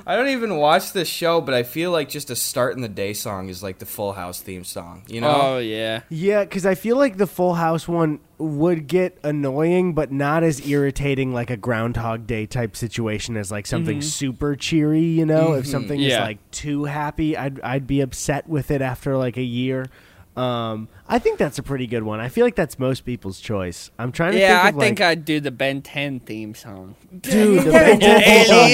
I don't even watch this show, but I feel like just a start in the day song is like the Full House theme song. You know? Oh yeah. yeah, because I feel like the Full House one would get annoying, but not as irritating like a Groundhog Day type situation as like something super cheery. You know, if Mhm. something is like too happy, I'd I'd be upset with it after like a year. Um, I think that's a pretty good one. I feel like that's most people's choice. I'm trying to Yeah, I think of think like, I'd do the Ben 10 theme song. Dude, (laughs) the Ben 10 theme song.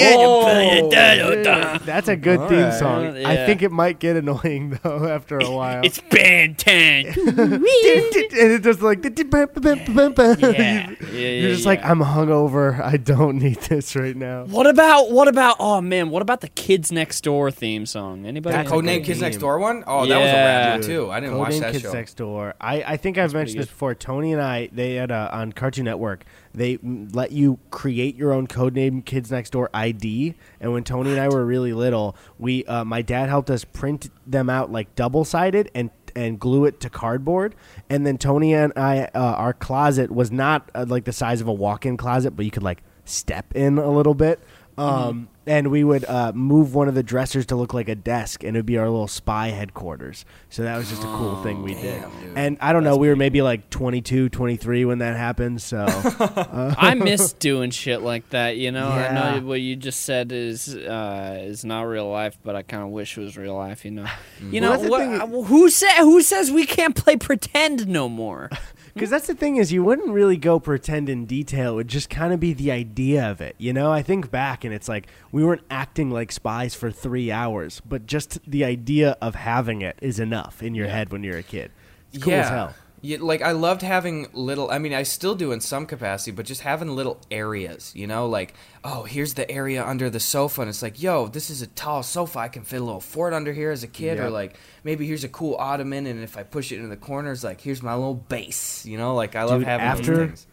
Whoa. That's a good theme Alright. song. I think it might get annoying (laughs) though after a (laughs) while. It's Ben 10. and it's just like yeah, You're just like I'm hungover. I don't need this right now. What about what about oh man, what about the Kids Next Door theme song? Anybody? That's have Codename Kids game. Next Door one? Oh, that was a Yeah. rap one too. I didn't watch that Kids show. Door. I, I think I've mentioned this before. Tony and I, they had a, on Cartoon Network. They let you create your own codename Kids Next Door ID. And when Tony and I were really little, we uh, my dad helped us print them out like double sided and and glue it to cardboard. And then Tony and I, uh, our closet was not uh, like the size of a walk-in closet, but you could like step in a little bit. Um, and we would uh, move one of the dressers to look like a desk, and it would be our little spy headquarters. So that was just a cool thing we did. dude. And I don't know, we were maybe like 22, 23 when that happened. So (laughs) I (laughs) miss doing shit like that. You know, I know what you just said is uh, is not real life, but I kind of wish it was real life. You know, you Well, know that's what, thing- uh, who said who says we can't play pretend no more? (laughs) Because that's the thing is, you wouldn't really go pretend in detail. It would just kind of be the idea of it. You know, I think back and it's like we weren't acting like spies for three hours, but just the idea of having it is enough in your head when you're a kid. It's cool yeah. as hell. Yeah, like I loved having little. I mean, I still do in some capacity, but just having little areas. You know, like oh, here's the area under the sofa, and it's like, yo, this is a tall sofa. I can fit a little fort under here as a kid, or like maybe here's a cool ottoman, and if I push it into the corners, like here's my little base. You know, like I love Dude, having after- things.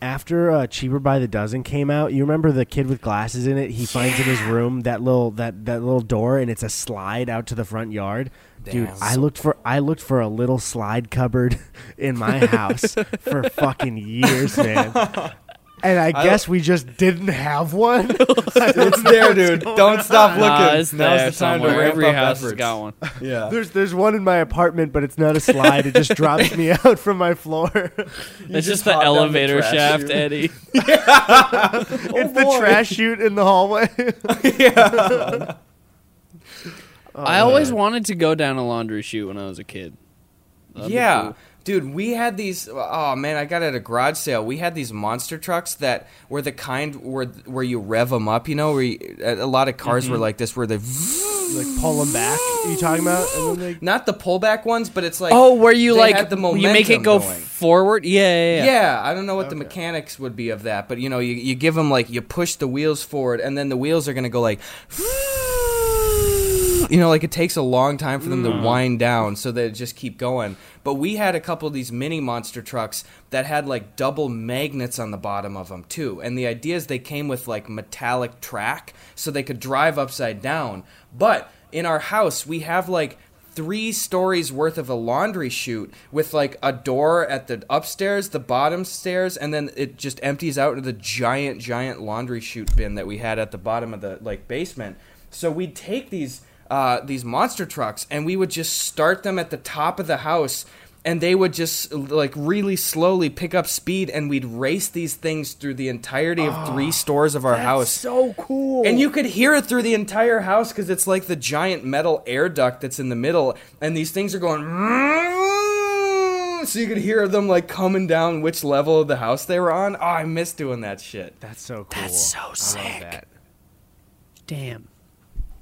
After uh, Cheaper by the Dozen came out, you remember the kid with glasses in it? He finds in his room that little that, that little door, and it's a slide out to the front yard. Dude, Damn. I looked for I looked for a little slide cupboard (laughs) in my house (laughs) for fucking years, man. And I, guess we just didn't have one. (laughs) It's there, dude. Don't stop looking. Nah, it's Now's there the time to somewhere. ramp Every up house efforts. has got one. (laughs) Yeah. There's there's one in my apartment, but it's not a slide. It just drops me (laughs) out from my floor. It's just just the hop down the elevator trash shaft, chute. Eddy. it's oh, the trash chute in the hallway. Yeah. I always oh, wanted to go down a laundry chute when I was a kid. That'd be yeah. cool. Dude, we had these. Oh man, I got it at a garage sale. We had these monster trucks that were the kind where where you rev them up. You know, where you, a lot of cars Mm-hmm. were like this, where they like pull them back. Are you talking about? And then they, not the pullback ones, but it's like Oh, where you like the you make it go going. forward? Yeah, yeah, yeah. Yeah, I don't know what the mechanics would be of that, but you know, you, you give them like you push the wheels forward, and then the wheels are gonna go like, you know, like it takes a long time for them Mm. to wind down, so they just keep going. But we had a couple of these mini monster trucks that had like double magnets on the bottom of them too, and the idea is they came with like metallic track, so they could drive upside down. But in our house, we have like three stories worth of a laundry chute with like a door at the upstairs, the bottom stairs, and then it just empties out into the giant, giant laundry chute bin that we had at the bottom of the like basement. So we'd take these uh, these monster trucks and we would just start them at the top of the house. And they would just like really slowly pick up speed, and we'd race these things through the entirety of three stores of our house. so cool. And you could hear it through the entire house because it's like the giant metal air duct that's in the middle, and these things are going. So you could hear them like coming down which level of the house they were on. Oh, I miss doing that shit. That's so cool. That's so I love sick. that. Damn.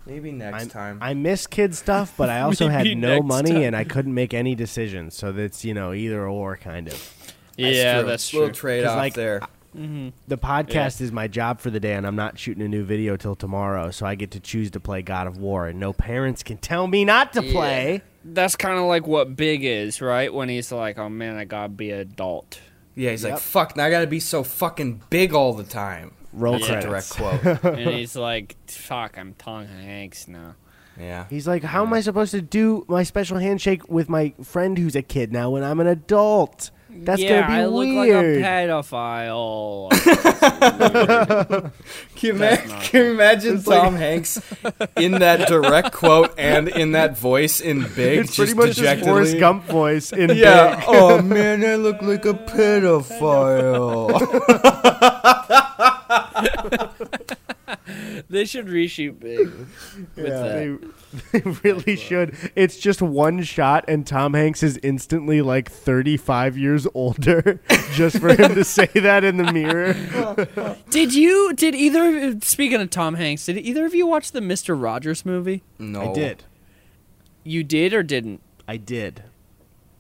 Maybe next I'm- time. I miss kid stuff, but I (laughs) also had no money time. and I couldn't make any decisions. So that's you know either or kind of. yeah, true. that's Little true. trade 'Cause, off like, there. Mm-hmm. The podcast is my job for the day, and I'm not shooting a new video till tomorrow, so I get to choose to play God of War, and no parents can tell me not to play. That's kind of like what Big is, right? When he's like, "Oh man, I gotta be an adult." Yeah, he's Yep. like, "Fuck, now I gotta be so fucking big all the time." Roll That's a direct quote. (laughs) and he's like, "Fuck, I'm Tom Hanks now." yeah. He's like, "How am I supposed to do my special handshake with my friend who's a kid now when I'm an adult? That's yeah, gonna be I look weird." like a pedophile. (laughs) (laughs) Can you, ima- can you imagine It's like- Tom Hanks in that direct quote and in that voice in Big? it's pretty much just Forrest? Gump voice in Yeah. Big. oh man, I look like a pedophile. (laughs) they should reshoot Big with Yeah, that. they, they really should. It's just one shot, and Tom Hanks is instantly like 35 years older (laughs) just for him to (laughs) say that in the mirror. Did you? Did either? of, Speaking of Tom Hanks, did either of you watch the Mister Rogers movie? no, I did. You did or didn't? I did.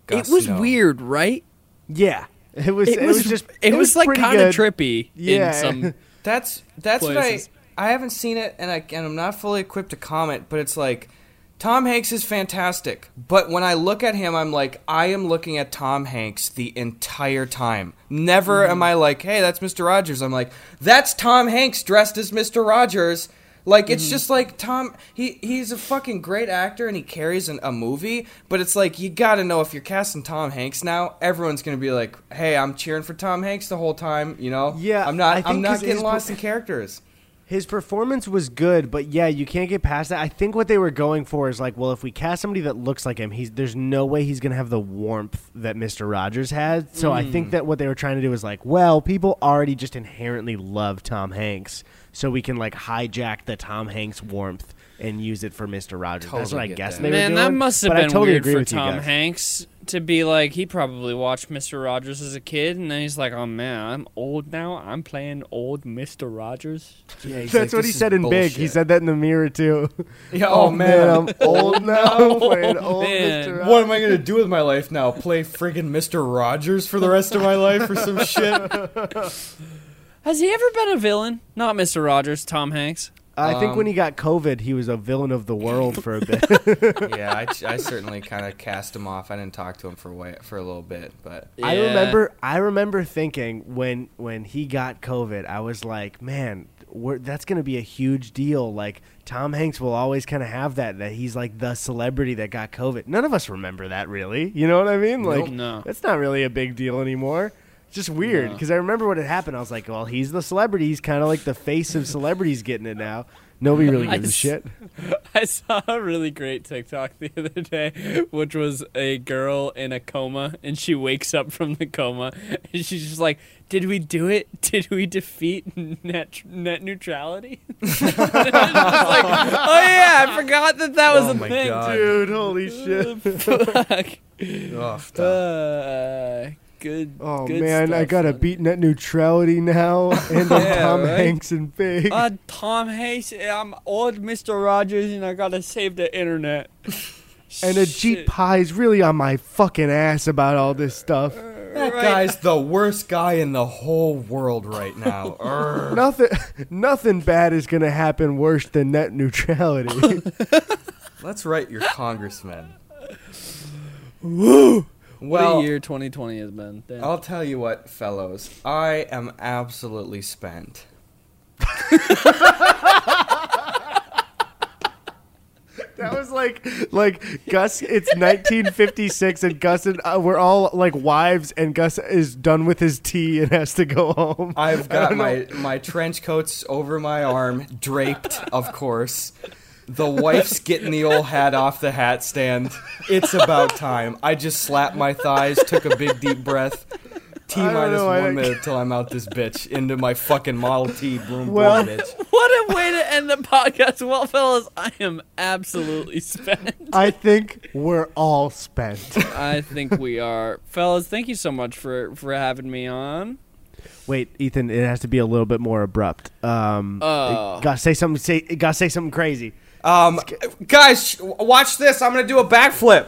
Gus, it was no. weird, right? Yeah. It was, it, was, just, it, was, like kind of trippy Yeah. in some. That's that's what I. I haven't seen it and I and I'm not fully equipped to comment, but it's like Tom Hanks is fantastic, but when I look at him, I'm like, I am looking at Tom Hanks the entire time. Never am mm. I like, hey, that's Mr. Rogers. I'm like, that's Tom Hanks dressed as Mr. Rogers. Like it's mm-hmm. just like Tom. He he's a fucking great actor and he carries an, a movie. But it's like you got to know if you're casting Tom Hanks now, everyone's gonna be like, "Hey, I'm cheering for Tom Hanks the whole time." You know? Yeah, I'm not. I'm not getting lost per- in characters. His performance was good, but yeah, you can't get past that. I think what they were going for is like, well, if we cast somebody that looks like him, he's there's no way he's gonna have the warmth that Mister Rogers had. So I think mm. that what they were trying to do is like, well, people already just inherently love Tom Hanks, so we can like hijack the Tom Hanks warmth and use it for Mister Rogers. That's what I guess that. they Man, were doing. that must have but been totally weird for Tom. Hanks to be like. He probably watched Mister Rogers as a kid, and then he's like, "Oh man, I'm old now. I'm playing old Mister Rogers." Yeah, he's That's like, what he said in Big. He said that in the mirror too. Yeah, (laughs) oh, oh, man, I'm old now. playing old man. Mr. What am I gonna do with my life now? Play friggin' Mr. Rogers for the rest of my life or some shit? (laughs) Has he ever been a villain? Not Mister Rogers, Tom Hanks. I think Um, when he got COVID, he was a villain of the world for a bit. (laughs) yeah, I, I certainly kind of cast him off. I didn't talk to him for way, for a little bit, but I remember, I remember thinking when when he got COVID, I was like, man, we're, that's going to be a huge deal. Like Tom Hanks will always kind of have that that he's like the celebrity that got COVID. None of us remember that really. You know what I mean? Like Nope. No. that's not really a big deal anymore. It's just weird No. because I remember what had happened. I was like, well, he's the celebrity. He's kind of like the face of celebrities getting it now. Nobody really (laughs) gives a s- shit. (laughs) I saw a really great TikTok the other day, which was a girl in a coma, and she wakes up from the coma, and she's just like, "Did we do it? (laughs) Did we defeat net net neutrality?" Like, oh yeah, I forgot that that was Oh a my thing, God. Dude, holy shit. Fuck. oh. Uh, good. Oh good man, I got a beat net neutrality now, (laughs) and I'm Yeah, Tom right? Hanks and Big. Uh, Tom Hanks, I'm old Mr. Rogers, and I gotta save the internet. (laughs) and a Shit. Ajit Pai's really on my fucking ass about all this stuff. That Right. guy's the worst guy in the whole world right now. (laughs) Nothing, nothing bad is gonna happen worse than net neutrality. Let's write your congressman. What Well, a year 2020 has been. Damn. I'll tell you what, fellows. I am absolutely spent. that was like, like Gus. It's 1956, and Gus and uh, we're all like wives, and Gus is done with his tea and has to go home. I've got don't my, my trench coats over my arm, draped, of course. The wife's getting the old hat off the hat stand. It's about time. I just slapped my thighs, took a big deep breath. T I don't minus know, I one think- minute till I'm out this bitch into my fucking Model T broom Well- boom bitch. What a way to end the podcast. Well, fellas, I am absolutely spent. I think we're all spent. I think we are. Fellas, thank you so much for, for having me on. Wait, Ethan, it has to be a little bit more abrupt. Um, Oh. gotta say something. Say, gotta say something crazy. Um, guys, watch this. I'm gonna do a backflip.